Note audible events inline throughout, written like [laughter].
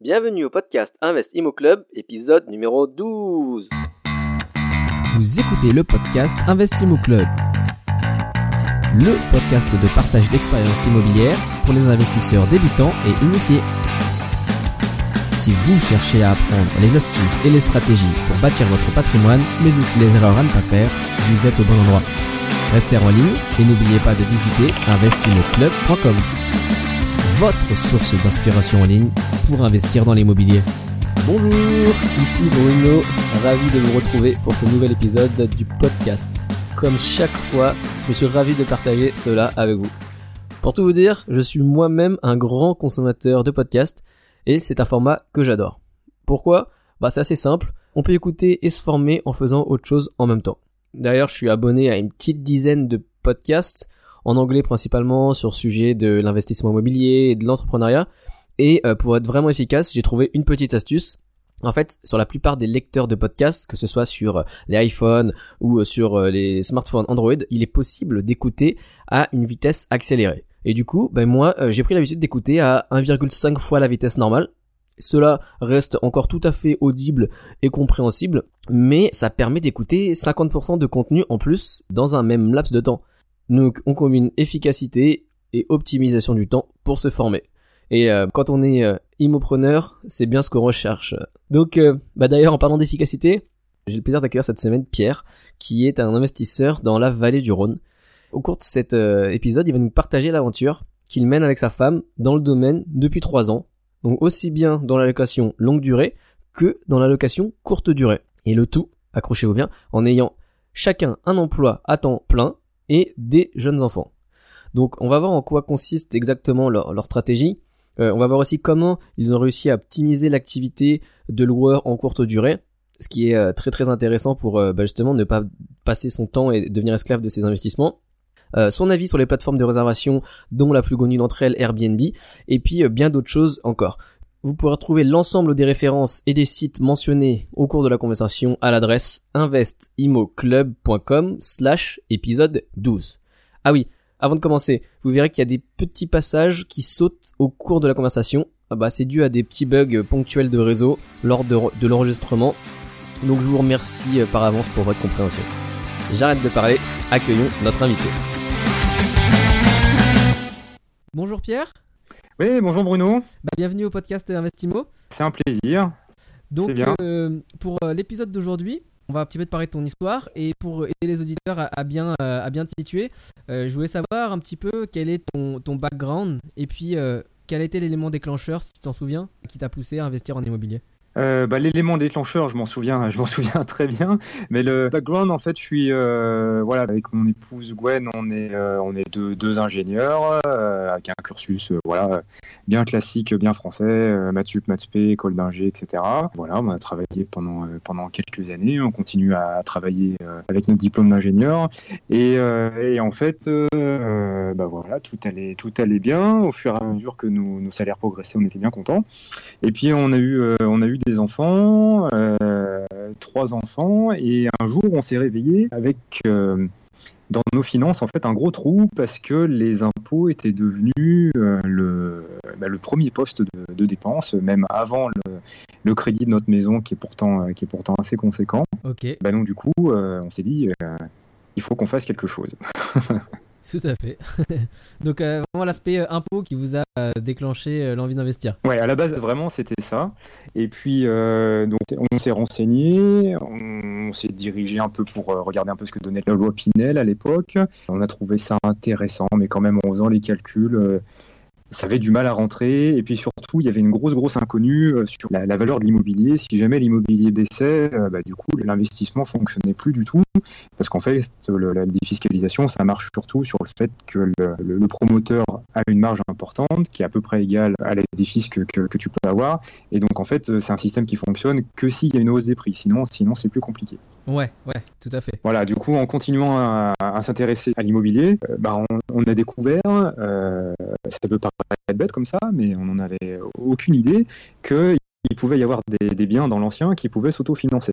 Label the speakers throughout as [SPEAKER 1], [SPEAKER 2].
[SPEAKER 1] Bienvenue au podcast Invest Imo Club, épisode numéro 12.
[SPEAKER 2] Vous écoutez le podcast Investimo Club, le podcast de partage d'expériences immobilières pour les investisseurs débutants et initiés. Si vous cherchez à apprendre les astuces et les stratégies pour bâtir votre patrimoine, mais aussi les erreurs à ne pas faire, vous êtes au bon endroit. Restez en ligne et n'oubliez pas de visiter investimoclub.com, votre source d'inspiration en ligne pour investir dans l'immobilier.
[SPEAKER 1] Bonjour, ici Bruno, ravi de vous retrouver pour ce nouvel épisode du podcast. Comme chaque fois, je suis ravi de partager cela avec vous. Pour tout vous dire, je suis moi-même un grand consommateur de podcasts et c'est un format que j'adore. Pourquoi? Bah c'est assez simple, on peut écouter et se former en faisant autre chose en même temps. D'ailleurs, je suis abonné à une petite dizaine de podcasts, en anglais principalement, sur sujet de l'investissement immobilier et de l'entrepreneuriat. Et euh, pour être vraiment efficace, j'ai trouvé une petite astuce. En fait, sur la plupart des lecteurs de podcasts, que ce soit sur euh, les iPhones ou euh, sur les smartphones Android, il est possible d'écouter à une vitesse accélérée. Et du coup, ben moi, j'ai pris l'habitude d'écouter à 1,5 fois la vitesse normale. Cela reste encore tout à fait audible et compréhensible, mais ça permet d'écouter 50% de contenu en plus dans un même laps de temps. Donc on combine efficacité et optimisation du temps pour se former. Et euh, quand on est euh, immopreneur, c'est bien ce qu'on recherche. Donc euh, bah d'ailleurs en parlant d'efficacité, j'ai le plaisir d'accueillir cette semaine Pierre, qui est un investisseur dans la vallée du Rhône. Au cours de cet épisode, il va nous partager l'aventure qu'il mène avec sa femme dans le domaine depuis trois ans donc aussi bien dans la location longue durée que dans la location courte durée. Et le tout, accrochez-vous bien, en ayant chacun un emploi à temps plein et des jeunes enfants. Donc on va voir en quoi consiste exactement leur, stratégie. Euh, on va voir aussi comment ils ont réussi à optimiser l'activité de loueur en courte durée, ce qui est euh, très très intéressant pour euh, bah, justement ne pas passer son temps et devenir esclave de ses investissements. Son avis sur les plateformes de réservation, dont la plus connue d'entre elles Airbnb, et puis bien d'autres choses encore. Vous pourrez retrouver l'ensemble des références et des sites mentionnés au cours de la conversation à l'adresse investimoclub.com slash épisode 12. Ah oui, avant de commencer, vous verrez qu'il y a des petits passages qui sautent au cours de la conversation. Ah bah, c'est dû à des petits bugs ponctuels de réseau lors de, de l'enregistrement. Donc je vous remercie euh, par avance pour votre compréhension. J'arrête de parler, accueillons notre invité. Bonjour Pierre.
[SPEAKER 3] Oui, bonjour Bruno.
[SPEAKER 1] Bah, bienvenue au podcast Investimo.
[SPEAKER 3] C'est un plaisir.
[SPEAKER 1] Donc, euh, pour euh, l'épisode d'aujourd'hui, on va un petit peu te parler de ton histoire et pour aider les auditeurs à, bien, euh, à bien te situer, je voulais savoir un petit peu quel est ton, ton background et puis quel a été l'élément déclencheur, si tu t'en souviens, qui t'a poussé à investir en immobilier.
[SPEAKER 3] Euh, bah, l'élément déclencheur, je m'en souviens, je m'en [laughs] souviens très bien. Mais le background, en fait, je suis euh, voilà avec mon épouse Gwen, on est euh, on est deux, ingénieurs avec un cursus voilà bien classique, bien français, maths sup, maths école d'ingé, etc. Voilà, on a travaillé pendant pendant quelques années, on continue à travailler avec notre diplôme d'ingénieur et, en fait, bah voilà, tout allait tout allait bien. Au fur et à mesure que nos, nos salaires progressaient, on était bien contents. Et puis on a eu on a eu des enfants, euh, trois enfants, et un jour on s'est réveillé avec euh, dans nos finances en fait un gros trou parce que les impôts étaient devenus euh, le, bah, le premier poste de, de dépense, même avant le, le, crédit de notre maison qui est pourtant, qui est pourtant assez conséquent.
[SPEAKER 1] Ok.
[SPEAKER 3] Bah, donc du coup on s'est dit il faut qu'on fasse quelque chose. [laughs]
[SPEAKER 1] Tout à fait. [laughs] Donc euh, vraiment l'aspect euh, impôt qui vous a euh, déclenché l'envie d'investir.
[SPEAKER 3] Ouais, à la base vraiment c'était ça. Et puis on s'est renseigné, on s'est dirigé un peu pour regarder un peu ce que donnait la loi Pinel à l'époque. On a trouvé ça intéressant, mais quand même en faisant les calculs ça avait du mal à rentrer. Et puis surtout, il y avait une grosse, grosse inconnue euh, sur la, valeur de l'immobilier. Si jamais l'immobilier baissait, euh, bah, du coup, l'investissement fonctionnait plus du tout. Parce qu'en fait, la défiscalisation, ça marche surtout sur le fait que le, promoteur a une marge importante qui est à peu près égale à la que, que, tu peux avoir. Et donc, en fait, c'est un système qui fonctionne que s'il y a une hausse des prix. Sinon, sinon c'est plus compliqué.
[SPEAKER 1] Ouais, ouais, tout à fait.
[SPEAKER 3] Voilà, du coup, en continuant à, s'intéresser à l'immobilier, euh, bah, on, a découvert, ça peut pas être bête comme ça, mais on n'en avait aucune idée qu'il pouvait y avoir des, biens dans l'ancien qui pouvaient s'autofinancer.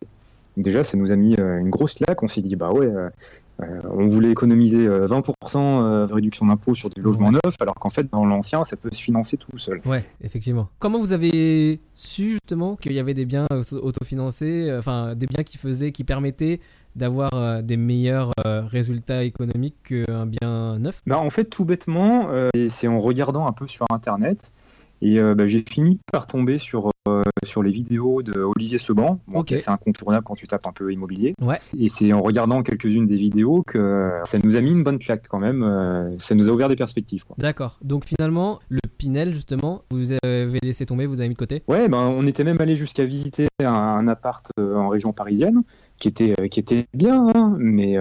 [SPEAKER 3] Déjà, ça nous a mis euh, une grosse claque. On s'est dit, bah ouais, euh, on voulait économiser 20% de réduction d'impôt sur des logements neufs, alors qu'en fait, dans l'ancien, ça peut se financer tout seul.
[SPEAKER 1] Ouais, effectivement. Comment vous avez su justement qu'il y avait des biens autofinancés, enfin des biens qui faisaient, qui permettaient d'avoir des meilleurs résultats économiques qu'un bien neuf?
[SPEAKER 3] Bah, En fait, tout bêtement, c'est en regardant un peu sur Internet. Et bah, j'ai fini par tomber sur euh, sur les vidéos de Olivier Seban. C'est incontournable quand tu tapes un peu immobilier. Et c'est en regardant quelques-unes des vidéos que ça nous a mis une bonne claque quand même. Euh, ça nous a ouvert des perspectives.
[SPEAKER 1] D'accord. Donc finalement, le Pinel, justement, vous avez laissé tomber, vous avez mis de côté?
[SPEAKER 3] Ouais, ben, on était même allé jusqu'à visiter un, appart euh, en région parisienne qui était, qui était bien, hein, mais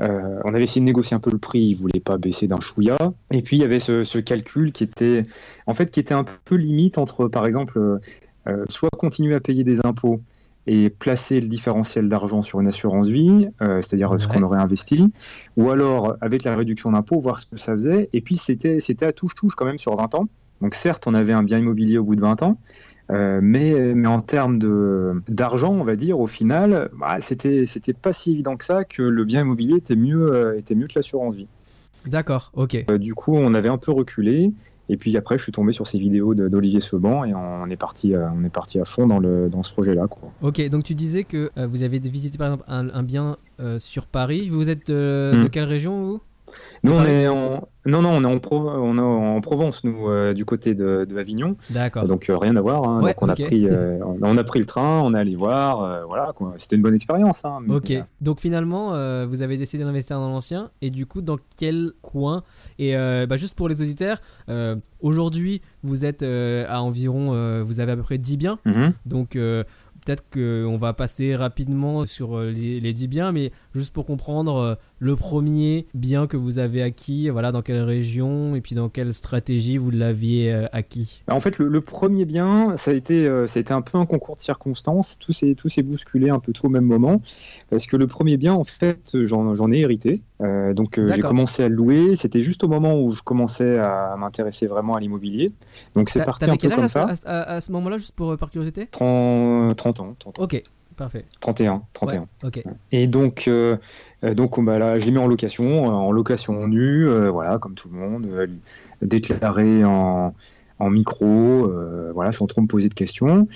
[SPEAKER 3] euh, on avait essayé de négocier un peu le prix, il voulait pas baisser d'un chouïa. Et puis il y avait ce, calcul qui était, en fait, qui était un peu limite entre, par exemple, euh, soit continuer à payer des impôts et placer le différentiel d'argent sur une assurance vie, euh, c'est-à-dire ce qu'on aurait investi, ou alors avec la réduction d'impôts, voir ce que ça faisait. Et puis c'était c'était à touche-touche quand même sur 20 ans. Donc certes, on avait un bien immobilier au bout de 20 ans, euh, mais, mais en termes d'argent, on va dire, au final, bah, c'était c'était pas si évident que ça que le bien immobilier était mieux, euh, était mieux que l'assurance vie.
[SPEAKER 1] D'accord, ok.
[SPEAKER 3] Euh, du coup, on avait un peu reculé. Et puis après, je suis tombé sur ces vidéos d'Olivier Seban et on est parti, on est parti à fond dans, le, dans ce projet-là.
[SPEAKER 1] Ok, donc tu disais que vous avez visité par exemple un, bien sur Paris. Vous êtes de hmm. quelle région vous?
[SPEAKER 3] Nous, on est en... Non, non, on est en, on en Provence, nous, euh, du côté de, Avignon.
[SPEAKER 1] D'accord.
[SPEAKER 3] Donc, euh, rien à voir. Hein. donc, on, a pris, euh, [laughs] on a pris le train, on est allé voir. voilà, C'était une bonne expérience. Hein,
[SPEAKER 1] ok. Donc, finalement, vous avez décidé d'investir dans l'ancien. Et du coup, dans quel coin? Et bah, juste pour les auditeurs, aujourd'hui, vous êtes à environ. vous avez à peu près 10 biens. Mm-hmm. Donc, peut-être qu'on va passer rapidement sur les, les 10 biens, mais juste pour comprendre euh, le premier bien que vous avez acquis, voilà, dans quelle région et puis dans quelle stratégie vous l'aviez euh, acquis?
[SPEAKER 3] En fait, le, premier bien, ça a, été, ça a été un peu un concours de circonstances. Tout s'est, tout s'est bousculé un peu tout au même moment. Parce que le premier bien, en fait, j'en, ai hérité. donc j'ai commencé à le louer. C'était juste au moment où je commençais à m'intéresser vraiment à l'immobilier. Donc c'est parti un peu comme ça.
[SPEAKER 1] À, à, ce moment-là, juste pour, par curiosité?
[SPEAKER 3] 30, 30
[SPEAKER 1] Ok, parfait.
[SPEAKER 3] 31, 31. Et donc, euh, euh, donc bah, là, je l'ai mis en location, euh, en location nue, voilà, comme tout le monde, déclaré en, en micro, voilà, sans trop me poser de questions.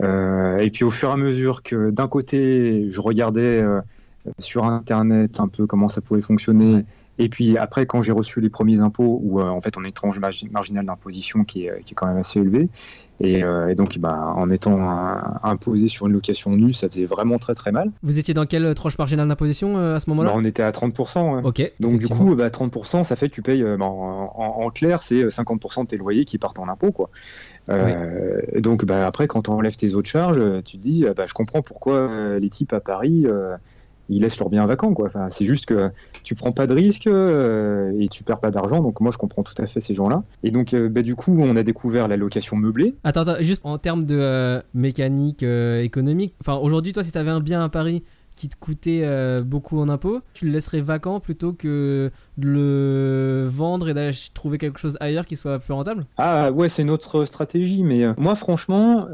[SPEAKER 3] et puis au fur et à mesure que d'un côté, je regardais sur Internet un peu comment ça pouvait fonctionner. Et puis après, quand j'ai reçu les premiers impôts, où en fait on a une tranche marginale d'imposition qui est, qui est, quand même assez élevée, euh, et, donc, bah, en étant imposé sur une location nue, ça faisait vraiment très très mal.
[SPEAKER 1] Vous étiez dans quelle tranche marginale d'imposition euh, à ce moment-là?
[SPEAKER 3] Bah, On était à 30%.
[SPEAKER 1] Ok.
[SPEAKER 3] Donc, du coup, bah, 30%, ça fait que tu payes, euh, bah, en, clair, c'est 50% de tes loyers qui partent en impôts. Quoi. Donc, bah, après, quand on enlèves tes autres charges, tu te dis, bah, je comprends pourquoi les types à Paris ils laissent leurs biens vacants quoi. Enfin, c'est juste que tu prends pas de risques euh, et tu perds pas d'argent. Donc moi je comprends tout à fait ces gens-là. Et donc euh, bah, du coup on a découvert la location meublée.
[SPEAKER 1] Attends, attends juste en termes de euh, mécanique économique. Enfin aujourd'hui toi si tu avais un bien à Paris qui te coûtait beaucoup en impôts, tu le laisserais vacant plutôt que de le vendre et d'aller trouver quelque chose ailleurs qui soit plus rentable?
[SPEAKER 3] Ah ouais, c'est une autre stratégie, mais moi franchement,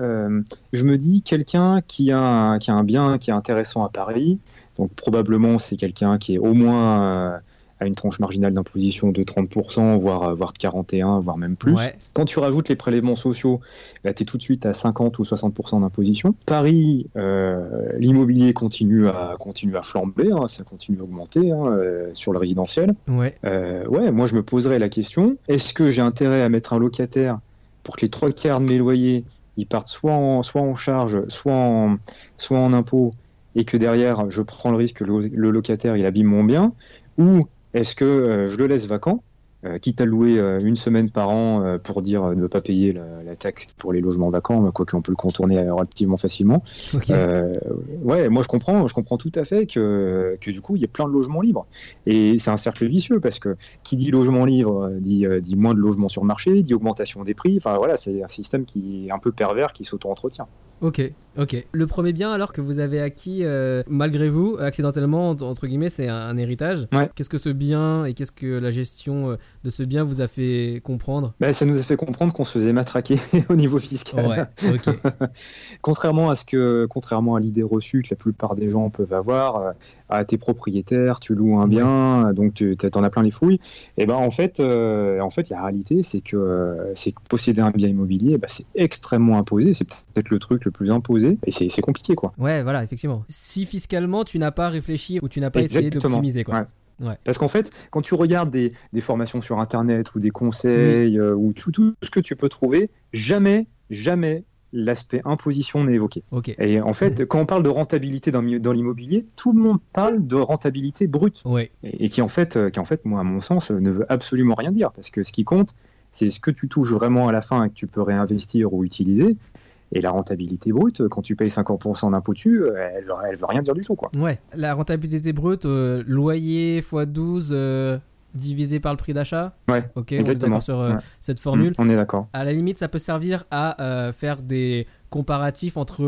[SPEAKER 3] je me dis quelqu'un qui, a qui a un bien qui est intéressant à Paris, donc probablement c'est quelqu'un qui est au moins euh, à une tranche marginale d'imposition de 30%, voire, euh, voire de 41, voire même plus. Quand tu rajoutes les prélèvements sociaux, là tu es tout de suite à 50 ou 60% d'imposition. Paris, euh, l'immobilier continue à, continue à flamber, hein, ça continue à augmenter hein, sur le résidentiel.
[SPEAKER 1] Ouais.
[SPEAKER 3] ouais, moi je me poserais la question, est-ce que j'ai intérêt à mettre un locataire pour que les trois quarts de mes loyers ils partent soit en, soit en charge, soit en, soit en impôts et que derrière je prends le risque que le, locataire il abîme mon bien ou est-ce que euh, je le laisse vacant euh, quitte à louer euh, une semaine par an pour dire ne pas payer la, taxe pour les logements vacants, quoi qu'on peut le contourner relativement facilement. ouais, moi je comprends, je comprends tout à fait que, que du coup il y a plein de logements libres. Et c'est un cercle vicieux parce que qui dit logement libre dit, dit moins de logements sur le marché, dit augmentation des prix. Enfin voilà, c'est un système qui est un peu pervers qui s'auto-entretient.
[SPEAKER 1] Ok, ok. Le premier bien alors que vous avez acquis, euh, malgré vous, accidentellement, entre guillemets, c'est un, héritage.
[SPEAKER 3] Ouais.
[SPEAKER 1] Qu'est-ce que ce bien et qu'est-ce que la gestion euh, de ce bien vous a fait comprendre?
[SPEAKER 3] Bah, Ça nous a fait comprendre qu'on se faisait matraquer [laughs] au niveau fiscal.
[SPEAKER 1] Ouais, ok. [laughs]
[SPEAKER 3] contrairement à ce que, contrairement à l'idée reçue que la plupart des gens peuvent avoir, euh, à tes propriétaires, tu loues un bien, donc tu en as plein les fouilles. Et ben en fait, euh, en fait, la réalité, c'est que c'est posséder un bien immobilier, bah, c'est extrêmement imposé. C'est peut-être le truc le plus imposé, et c'est compliqué, quoi.
[SPEAKER 1] Ouais, voilà, effectivement. Si fiscalement, tu n'as pas réfléchi ou tu n'as pas essayé d'optimiser, quoi.
[SPEAKER 3] Ouais. Parce qu'en fait, quand tu regardes des, des, formations sur Internet ou des conseils euh, ou tout, tout, ce que tu peux trouver, jamais, jamais l'aspect imposition n'est évoqué. Et en fait, [laughs] quand on parle de rentabilité dans, dans l'immobilier, tout le monde parle de rentabilité brute.
[SPEAKER 1] Ouais.
[SPEAKER 3] Et, qui en fait, qui en fait, moi, à mon sens, ne veut absolument rien dire. Parce que ce qui compte, c'est ce que tu touches vraiment à la fin et que tu peux réinvestir ou utiliser. Et la rentabilité brute, quand tu payes 50% d'impôt dessus, elle, elle veut rien dire du tout. Quoi.
[SPEAKER 1] Ouais, la rentabilité brute, euh, loyer x 12, divisé par le prix d'achat.
[SPEAKER 3] Ouais.
[SPEAKER 1] Ok.
[SPEAKER 3] Exactement.
[SPEAKER 1] On est sur euh, cette formule.
[SPEAKER 3] on est d'accord.
[SPEAKER 1] À la limite, ça peut servir à euh, faire des comparatifs entre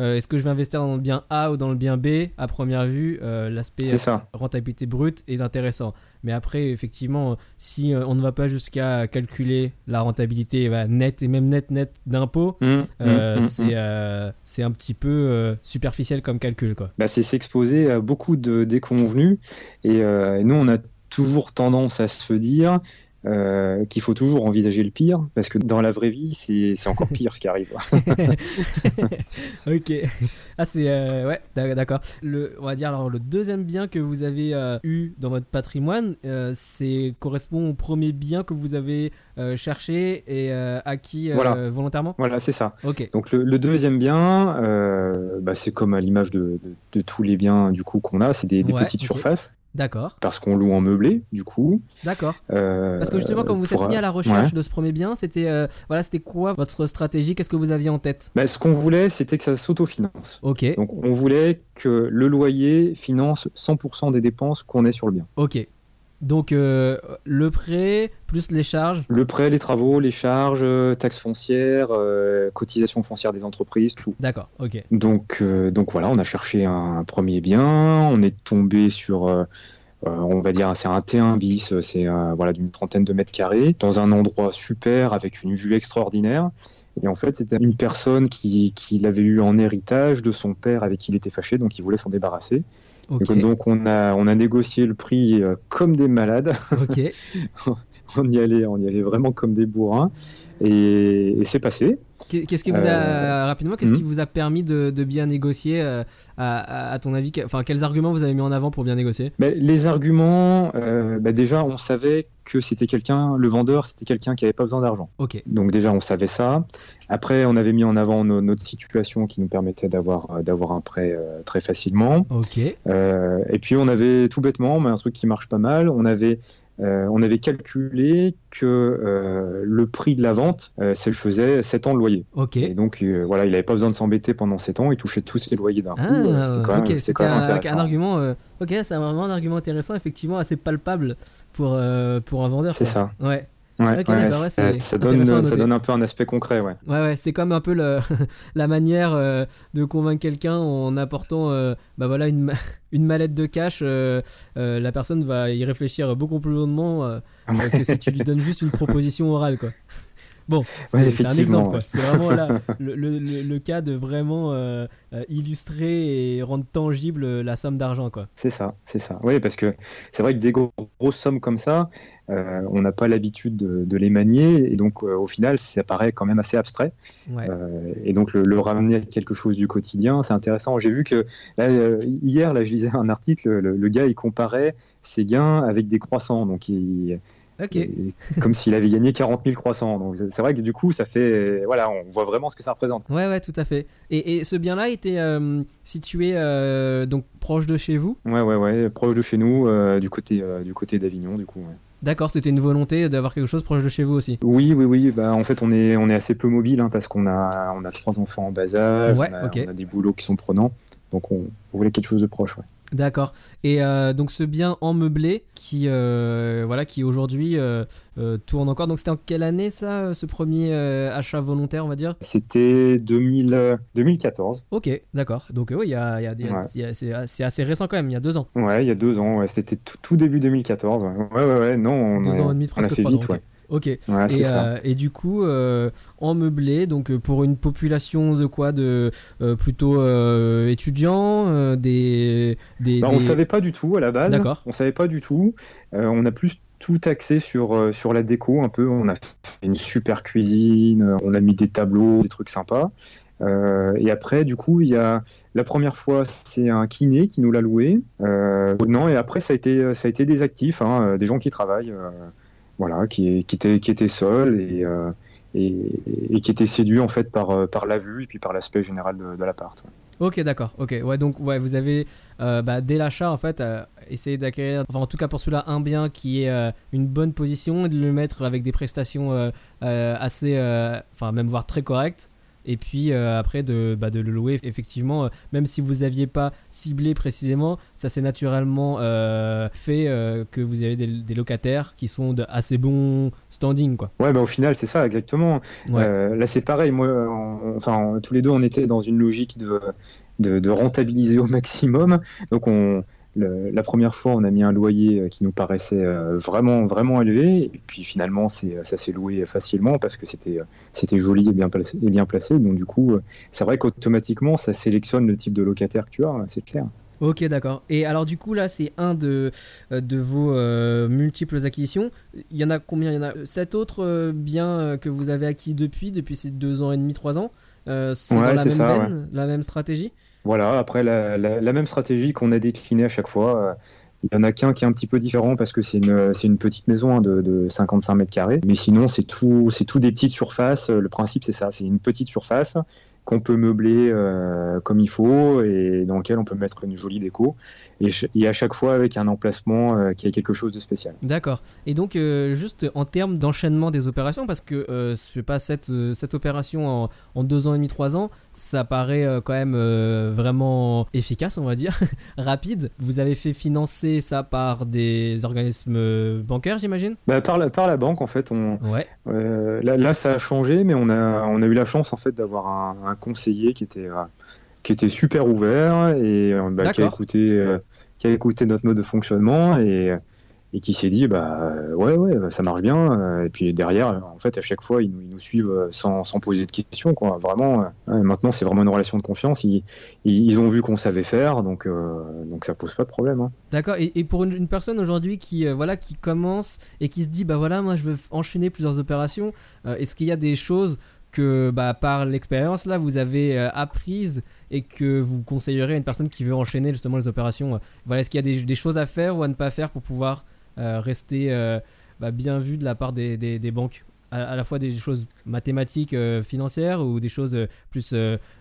[SPEAKER 1] euh, est-ce que je vais investir dans le bien A ou dans le bien B. À première vue, l'aspect rentabilité brute est intéressant. Mais après, effectivement, si on ne va pas jusqu'à calculer la rentabilité bah, nette et même net net d'impôt,
[SPEAKER 3] mmh, mmh,
[SPEAKER 1] c'est c'est un petit peu superficiel comme calcul. Quoi.
[SPEAKER 3] Bah, c'est s'exposer à beaucoup de déconvenus. Et nous, on a toujours tendance à se dire euh, qu'il faut toujours envisager le pire, parce que dans la vraie vie, c'est encore pire ce qui arrive. [laughs]
[SPEAKER 1] ok. Ah, c'est. Euh, ouais, d'accord. On va dire, alors, le deuxième bien que vous avez euh, eu dans votre patrimoine, c'est correspond au premier bien que vous avez cherché et acquis volontairement?
[SPEAKER 3] Voilà, c'est ça.
[SPEAKER 1] Ok.
[SPEAKER 3] Donc, le, deuxième bien, bah, c'est comme à l'image de, de, tous les biens du coup qu'on a, c'est des, petites surfaces.
[SPEAKER 1] D'accord.
[SPEAKER 3] Parce qu'on loue en meublé, du coup.
[SPEAKER 1] D'accord. Euh, Parce que justement, quand vous êtes mis à la recherche de ce premier bien, c'était euh, voilà, c'était quoi votre stratégie? Qu'est-ce que vous aviez en tête?
[SPEAKER 3] Bah, Ce qu'on voulait, c'était que ça s'autofinance.
[SPEAKER 1] Ok.
[SPEAKER 3] Donc, on voulait que le loyer finance 100% des dépenses qu'on ait sur le bien.
[SPEAKER 1] Ok. Donc euh, le prêt plus les charges
[SPEAKER 3] Le prêt, les travaux, les charges, taxes foncières, euh, cotisations foncières des entreprises, tout.
[SPEAKER 1] D'accord, ok.
[SPEAKER 3] Donc, euh, donc voilà, on a cherché un, premier bien, on est tombé sur, on va dire, c'est un T1 bis, c'est voilà, d'une trentaine de mètres carrés, dans un endroit super, avec une vue extraordinaire. Et en fait, c'était une personne qui, qui l'avait eu en héritage de son père avec qui il était fâché, donc il voulait s'en débarrasser. Donc on a, on a négocié le prix euh, comme des malades. [laughs] on y allait, on y allait vraiment comme des bourrins, et, c'est passé.
[SPEAKER 1] Qu'est-ce qui vous a euh, rapidement, qu'est-ce qui hmm. vous a permis de, bien négocier euh, à, ton avis Enfin, quels arguments vous avez mis en avant pour bien négocier?
[SPEAKER 3] Ben, Les arguments, ben, déjà, on savait que c'était quelqu'un, le vendeur, c'était quelqu'un qui avait pas besoin d'argent.
[SPEAKER 1] Ok.
[SPEAKER 3] Donc déjà, on savait ça. Après, on avait mis en avant notre situation qui nous permettait d'avoir d'avoir un prêt très facilement.
[SPEAKER 1] Ok.
[SPEAKER 3] et puis on avait tout bêtement, mais un truc qui marche pas mal. On avait euh, on avait calculé que euh, le prix de la vente, euh, ça lui faisait 7 ans de loyer.
[SPEAKER 1] Ok.
[SPEAKER 3] Et donc voilà, il n'avait pas besoin de s'embêter pendant 7 ans, il touchait tous ses loyers d'un coup.
[SPEAKER 1] Ah, c'est quand, même, un, argument. ok, c'est vraiment un argument intéressant, effectivement assez palpable pour pour un vendeur.
[SPEAKER 3] C'est ça.
[SPEAKER 1] Ouais.
[SPEAKER 3] Ouais, ça, donne, ça donne un peu un aspect concret, ouais.
[SPEAKER 1] Ouais, ouais, c'est comme un peu le, [laughs] la manière euh, de convaincre quelqu'un en apportant euh, bah voilà, une, [laughs] une mallette de cash. Euh, la personne va y réfléchir beaucoup plus longuement que si tu lui donnes juste une proposition orale, quoi. [laughs] Bon, c'est un exemple. C'est vraiment là, [laughs] le, le, le, cas de vraiment euh, euh, illustrer et rendre tangible la somme d'argent. quoi.
[SPEAKER 3] C'est ça, c'est ça. Oui, parce que c'est vrai que des grosses sommes comme ça, euh, on n'a pas l'habitude de, de, les manier. Et donc, au final, ça paraît quand même assez abstrait. et donc, le, ramener à quelque chose du quotidien, c'est intéressant. J'ai vu que là, hier, là, je lisais un article, le, gars, il comparait ses gains avec des croissants. Donc, il comme s'il avait gagné 40 000 croissants. Donc c'est vrai que du coup, ça fait, voilà, on voit vraiment ce que ça représente.
[SPEAKER 1] Ouais, ouais, tout à fait. Et, ce bien-là était euh, situé euh, donc proche de chez vous?
[SPEAKER 3] Ouais, ouais, ouais, proche de chez nous, euh, du côté, du côté d'Avignon, du coup.
[SPEAKER 1] D'accord, c'était une volonté d'avoir quelque chose proche de chez vous aussi?
[SPEAKER 3] Oui, oui, oui. Bah, en fait, on est, on est assez peu mobile hein, parce qu'on a, on a trois enfants en bas âge, on, a, des boulots qui sont prenants, donc on, voulait quelque chose de proche. Ouais.
[SPEAKER 1] D'accord. Et euh, donc ce bien en meublé qui, euh, voilà, qui aujourd'hui euh, tourne encore. Donc c'était en quelle année ça, ce premier achat volontaire, on va dire?
[SPEAKER 3] C'était 2014.
[SPEAKER 1] Ok, d'accord. Donc oui, c'est assez récent quand même, il y a deux ans.
[SPEAKER 3] Ouais, il y a deux ans. C'était tout, début 2014. Ouais, ouais, ouais. Non, on, deux ans et demi, presque a fait vite, ouais.
[SPEAKER 1] Ok. et, euh, et, du coup, euh, en meublé, donc euh, pour une population de quoi De plutôt étudiants, des. des,
[SPEAKER 3] bah, On savait pas du tout à la base. D'accord. On savait pas du tout. on a plus tout axé sur, sur la déco un peu. On a fait une super cuisine, on a mis des tableaux, des trucs sympas. et après, du coup, il y a la première fois, c'est un kiné qui nous l'a loué. non, et après, ça a été, ça a été des actifs, hein, des gens qui travaillent voilà, qui, était, qui était seul et, euh, et, et, qui était séduit en fait par, euh, par la vue et puis par l'aspect général de, de l'appart.
[SPEAKER 1] Ok, d'accord. Ok, ouais, donc ouais, vous avez euh, bah, dès l'achat en fait essayé d'acquérir, enfin en tout cas pour celui-là, un bien qui est une bonne position et de le mettre avec des prestations assez, enfin même voire très correctes et puis euh, après de, bah, de, le louer. Effectivement, euh, même si vous n'aviez pas ciblé précisément, ça s'est naturellement euh, fait que vous avez des, locataires qui sont de assez bons standing. Quoi.
[SPEAKER 3] Ouais, bah, au final, c'est ça, exactement. là, c'est pareil. Moi, enfin, tous les deux, on était dans une logique de, de, de rentabiliser au maximum. Donc, on la première fois, on a mis un loyer euh, qui nous paraissait euh, vraiment, vraiment élevé. Et puis finalement, ça s'est loué facilement parce que c'était, c'était joli et bien, placé, et bien placé. Donc du coup, euh, c'est vrai qu'automatiquement, ça sélectionne le type de locataire que tu as, c'est clair.
[SPEAKER 1] Ok, d'accord. Et alors du coup, là, c'est un de, de vos multiples acquisitions. Il y en a combien? Il y en a sept autres biens que vous avez acquis depuis, depuis ces deux ans et demi, trois ans. c'est dans la même la même stratégie?
[SPEAKER 3] Voilà, après la, même stratégie qu'on a déclinée à chaque fois. Euh, il y en a qu'un qui est un petit peu différent parce que c'est une, petite maison hein, de, de, 55 mètres carrés. Mais sinon, c'est tout, c'est tout des petites surfaces. Le principe, c'est ça. C'est une petite surface qu'on peut meubler euh, comme il faut et dans lequel on peut mettre une jolie déco et, à chaque fois avec un emplacement euh, qui a quelque chose de spécial.
[SPEAKER 1] D'accord. Et donc euh, juste en termes d'enchaînement des opérations parce que je sais pas cette, cette opération en, en, deux ans et demi trois ans ça paraît quand même vraiment efficace on va dire [laughs] rapide. Vous avez fait financer ça par des organismes bancaires j'imagine?
[SPEAKER 3] Bah, par, la, par la banque en fait on ouais. Là, là, ça a changé mais on a on a eu la chance en fait d'avoir un conseiller qui était, euh, qui était super ouvert et euh, bah, qui, a écouté, euh, qui a écouté notre mode de fonctionnement et, et qui s'est dit bah ouais ouais ça marche bien. Et puis derrière en fait à chaque fois ils nous, ils nous suivent sans, sans, poser de questions quoi. Vraiment maintenant c'est vraiment une relation de confiance. Ils, ils, ont vu qu'on savait faire donc donc ça pose pas de problème hein.
[SPEAKER 1] d'accord. Et, et, pour une, personne aujourd'hui qui voilà qui commence et qui se dit bah voilà moi je veux enchaîner plusieurs opérations est-ce qu'il y a des choses que bah, par l'expérience là vous avez euh, apprise et que vous conseillerez à une personne qui veut enchaîner justement les opérations euh, voilà est-ce qu'il y a des, choses à faire ou à ne pas faire pour pouvoir euh, rester bah, bien vu de la part des, banques? À, la fois des choses mathématiques financières ou des choses plus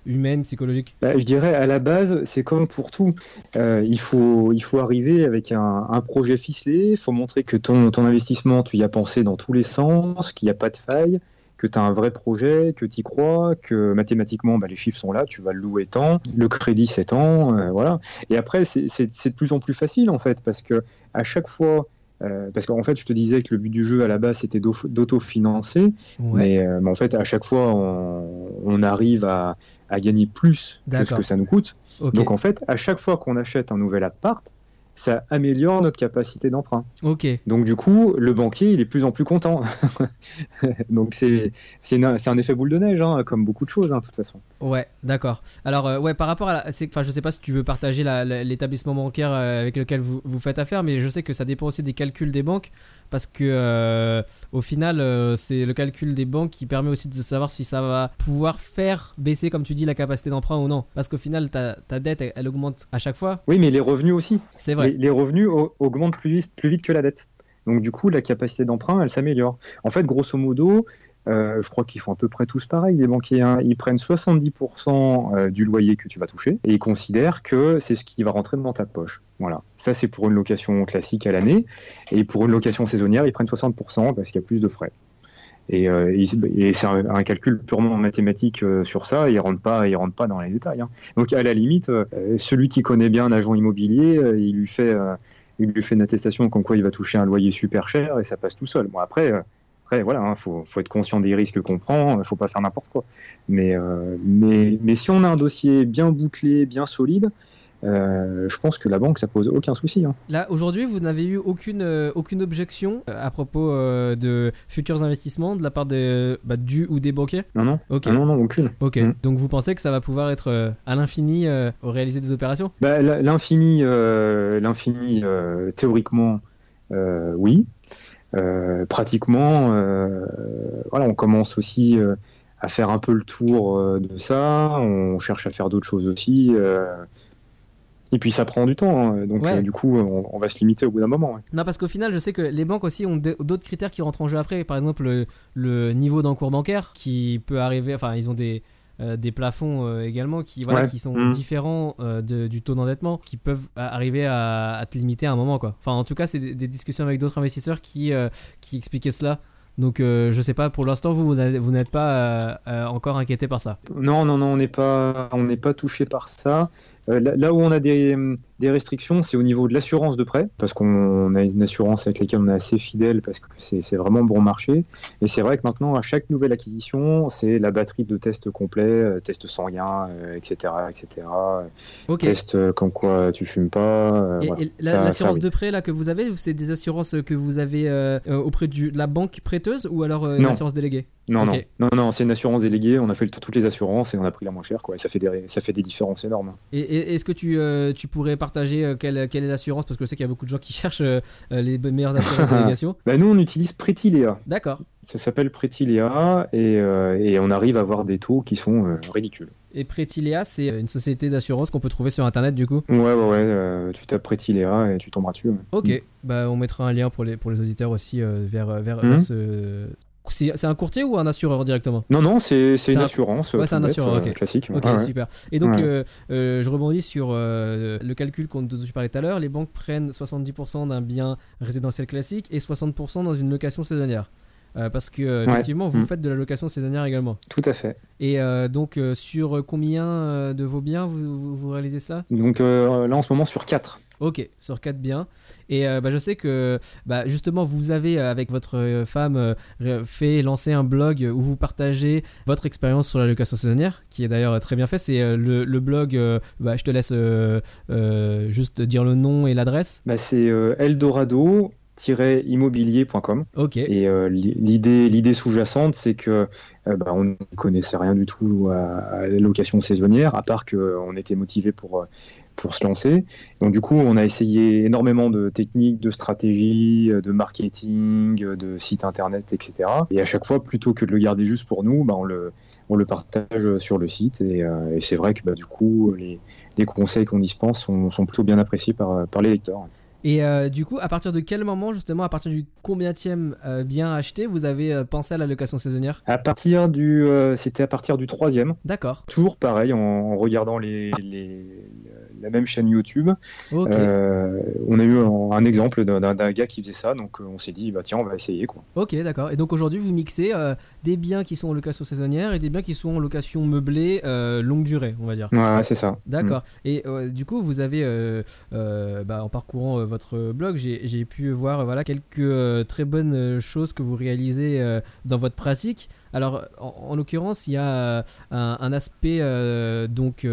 [SPEAKER 1] humaines psychologiques?
[SPEAKER 3] Bah, je dirais à la base c'est comme pour tout. Il faut il faut arriver avec un, un projet ficelé. Il faut montrer que ton, ton investissement tu y as pensé dans tous les sens qu'il n'y a pas de faille que tu as un vrai projet, que tu y crois, que mathématiquement bah, les chiffres sont là, tu vas le louer tant, le crédit c'est tant, euh, voilà. Et après c'est de plus en plus facile en fait parce que à chaque fois euh, parce qu'en fait, je te disais que le but du jeu à la base c'était d'autofinancer, mais, euh, mais, en fait, à chaque fois, on, arrive à, gagner plus que ce que ça nous coûte. Donc en fait, à chaque fois qu'on achète un nouvel appart, ça améliore notre capacité d'emprunt.
[SPEAKER 1] Ok.
[SPEAKER 3] Donc du coup, le banquier, il est de plus en plus content. [laughs] Donc c'est un effet boule de neige, hein, comme beaucoup de choses, hein, de toute façon.
[SPEAKER 1] Ouais, d'accord. Alors euh, ouais, par rapport à, enfin je sais pas si tu veux partager l'établissement bancaire euh, avec lequel vous, vous faites affaire, mais je sais que ça dépend aussi des calculs des banques parce que euh, au final euh, c'est le calcul des banques qui permet aussi de savoir si ça va pouvoir faire baisser comme tu dis la capacité d'emprunt ou non parce qu'au final ta, ta dette elle, augmente à chaque fois
[SPEAKER 3] oui mais les revenus aussi
[SPEAKER 1] c'est vrai
[SPEAKER 3] les, revenus augmentent plus vite, que la dette donc du coup la capacité d'emprunt elle s'améliore en fait grosso modo euh, je crois qu'ils font à peu près tous pareil, les banquiers. Hein. Ils prennent 70% euh, du loyer que tu vas toucher et ils considèrent que c'est ce qui va rentrer dans ta poche. Voilà. Ça, c'est pour une location classique à l'année. Et pour une location saisonnière, ils prennent 60% parce qu'il y a plus de frais. Et, euh, il- et c'est un, calcul purement mathématique euh, sur ça. Il rentre il rentre pas dans les détails. hein. Donc à la limite, euh, celui qui connaît bien un agent immobilier, il lui fait, il lui fait une attestation comme quoi il va toucher un loyer super cher et ça passe tout seul. Bon après, après voilà, hein, faut, être conscient des risques qu'on prend. Faut pas faire n'importe quoi. Mais, mais si on a un dossier bien bouclé, bien solide, euh, je pense que la banque ça pose aucun souci. hein.
[SPEAKER 1] Là, aujourd'hui, vous n'avez eu aucune, euh, aucune objection euh, à propos euh, de futurs investissements de la part des, bah, du ou des banquiers?
[SPEAKER 3] Non non,
[SPEAKER 1] Ok.
[SPEAKER 3] Ah non non aucune.
[SPEAKER 1] Ok.
[SPEAKER 3] Mm.
[SPEAKER 1] Donc vous pensez que ça va pouvoir être à l'infini au réaliser des opérations?
[SPEAKER 3] Bah, l'infini, l'infini, théoriquement, oui. Pratiquement, voilà, on commence aussi à faire un peu le tour de ça. On cherche à faire d'autres choses aussi. Et puis ça prend du temps, hein, donc
[SPEAKER 1] Ouais.
[SPEAKER 3] euh, du coup, on, on va se limiter au bout d'un moment. ouais.
[SPEAKER 1] Non, parce qu'au final, je sais que les banques aussi ont d'autres critères qui rentrent en jeu après. Par exemple, le, le niveau d'encours bancaire qui peut arriver. Enfin, ils ont des, euh, des plafonds euh, également qui, voilà,
[SPEAKER 3] Ouais.
[SPEAKER 1] qui sont
[SPEAKER 3] Mhm.
[SPEAKER 1] différents de- du taux d'endettement qui peuvent arriver à, à te limiter à un moment. Quoi. Enfin, en tout cas, c'est des, des discussions avec d'autres investisseurs qui, qui expliquaient cela. Donc, euh, je sais pas, pour l'instant, vous, vous n'êtes vous n'êtes pas euh, euh, encore inquiété par ça.
[SPEAKER 3] Non, non, non, on n'est pas, on n'est pas touché par ça. Euh, là, où on a des, des restrictions, c'est au niveau de l'assurance de prêt, parce qu'on a une assurance avec laquelle on est assez fidèle, parce que c'est vraiment bon marché. Et c'est vrai que maintenant, à chaque nouvelle acquisition, c'est la batterie de tests complets, euh, tests sanguins, etc., etc. Tests euh, comme quoi tu fumes pas.
[SPEAKER 1] Et,
[SPEAKER 3] voilà.
[SPEAKER 1] l'assurance de prêt là que vous avez, c'est des assurances que vous avez euh, auprès du- de la banque prêteuse ou alors euh, une assurance déléguée?
[SPEAKER 3] Non, non, non, non, c'est une assurance déléguée. On a fait toutes les assurances et on a pris la moins chère, quoi. Et ça fait des, ça fait des différences énormes.
[SPEAKER 1] Et, et- est-ce que tu, euh, tu pourrais partager euh, quelle, quelle est l'assurance? Parce que je sais qu'il y a beaucoup de gens qui [laughs] cherchent euh, les meilleures assurances de [laughs] délégation.
[SPEAKER 3] Bah, nous, on utilise Pretty Léa.
[SPEAKER 1] D'accord.
[SPEAKER 3] Ça s'appelle Pretty Léa et, euh, et on arrive à avoir des taux qui sont ridicules.
[SPEAKER 1] Et Pretilia, c'est une société d'assurance qu'on peut trouver sur internet du coup?
[SPEAKER 3] Ouais, ouais, ouais. tu tapes Pretty Léa et tu tomberas dessus. ouais.
[SPEAKER 1] Ok, bah on mettra un lien pour les, pour les auditeurs aussi vers, vers, vers ce. C'est un courtier ou un assureur directement?
[SPEAKER 3] Non, non, c'est une
[SPEAKER 1] un-
[SPEAKER 3] assurance.
[SPEAKER 1] Ouais,
[SPEAKER 3] euh,
[SPEAKER 1] c'est un assureur,
[SPEAKER 3] euh, Classique.
[SPEAKER 1] Ok,
[SPEAKER 3] ouais.
[SPEAKER 1] super. Et donc,
[SPEAKER 3] Ouais.
[SPEAKER 1] euh, euh, je rebondis sur euh, le calcul qu'on- dont tu parlais tout à l'heure. Les banques prennent 70% d'un bien résidentiel classique et 60% dans une location saisonnière. Parce que, effectivement, vous
[SPEAKER 3] Mm.
[SPEAKER 1] faites de la location saisonnière également.
[SPEAKER 3] Tout à fait.
[SPEAKER 1] Et donc, sur combien de vos biens vous, vous, vous réalisez ça?
[SPEAKER 3] Donc là, en ce moment, sur 4.
[SPEAKER 1] Ok, sur 4 biens. Et euh, bah, je sais que bah, justement, vous avez, euh, avec votre euh, femme, euh, fait lancer un blog où vous partagez votre expérience sur la location saisonnière, qui est d'ailleurs très bien fait. C'est euh, le, le blog, bah, je te laisse juste dire le nom et l'adresse.
[SPEAKER 3] C'est euh, eldorado-immobilier.com.
[SPEAKER 1] Ok.
[SPEAKER 3] Et euh, li- l'idée, l'idée sous-jacente, c'est que euh, bah, on ne connaissait rien du tout à, à la location saisonnière, à part qu'on était motivé pour, pour se lancer. Donc du coup, on a essayé énormément de techniques, de stratégies, euh, de marketing, euh, de sites internet, etc. Et à chaque fois, plutôt que de le garder juste pour nous, bah, on, le, on le partage sur le site. Et, euh, et c'est vrai que bah, du coup, les, les conseils qu'on dispense sont, sont plutôt bien appréciés par, par les lecteurs.
[SPEAKER 1] Et euh, du coup, à partir de quel moment, justement, à partir du combienième euh, bien acheté, vous avez euh, pensé à la location saisonnière?
[SPEAKER 3] À partir du, c'était à partir du troisième.
[SPEAKER 1] D'accord.
[SPEAKER 3] Toujours pareil, en, en regardant les, les- la même chaîne YouTube, euh, on a eu un, un exemple d'un gars qui faisait ça, donc euh, on s'est dit, bah tiens, on va essayer. Quoi.
[SPEAKER 1] Ok, d'accord. Et donc aujourd'hui, vous mixez euh, des biens qui sont en location saisonnière et des biens qui sont en location meublée euh, longue durée, on va dire.
[SPEAKER 3] Ouais, c'est ça.
[SPEAKER 1] D'accord. Et euh, du coup, vous avez, bah, en parcourant votre blog, j'ai pu voir voilà, quelques très bonnes choses que vous réalisez dans votre pratique. Alors, en, en l'occurrence, il y a un, un aspect donc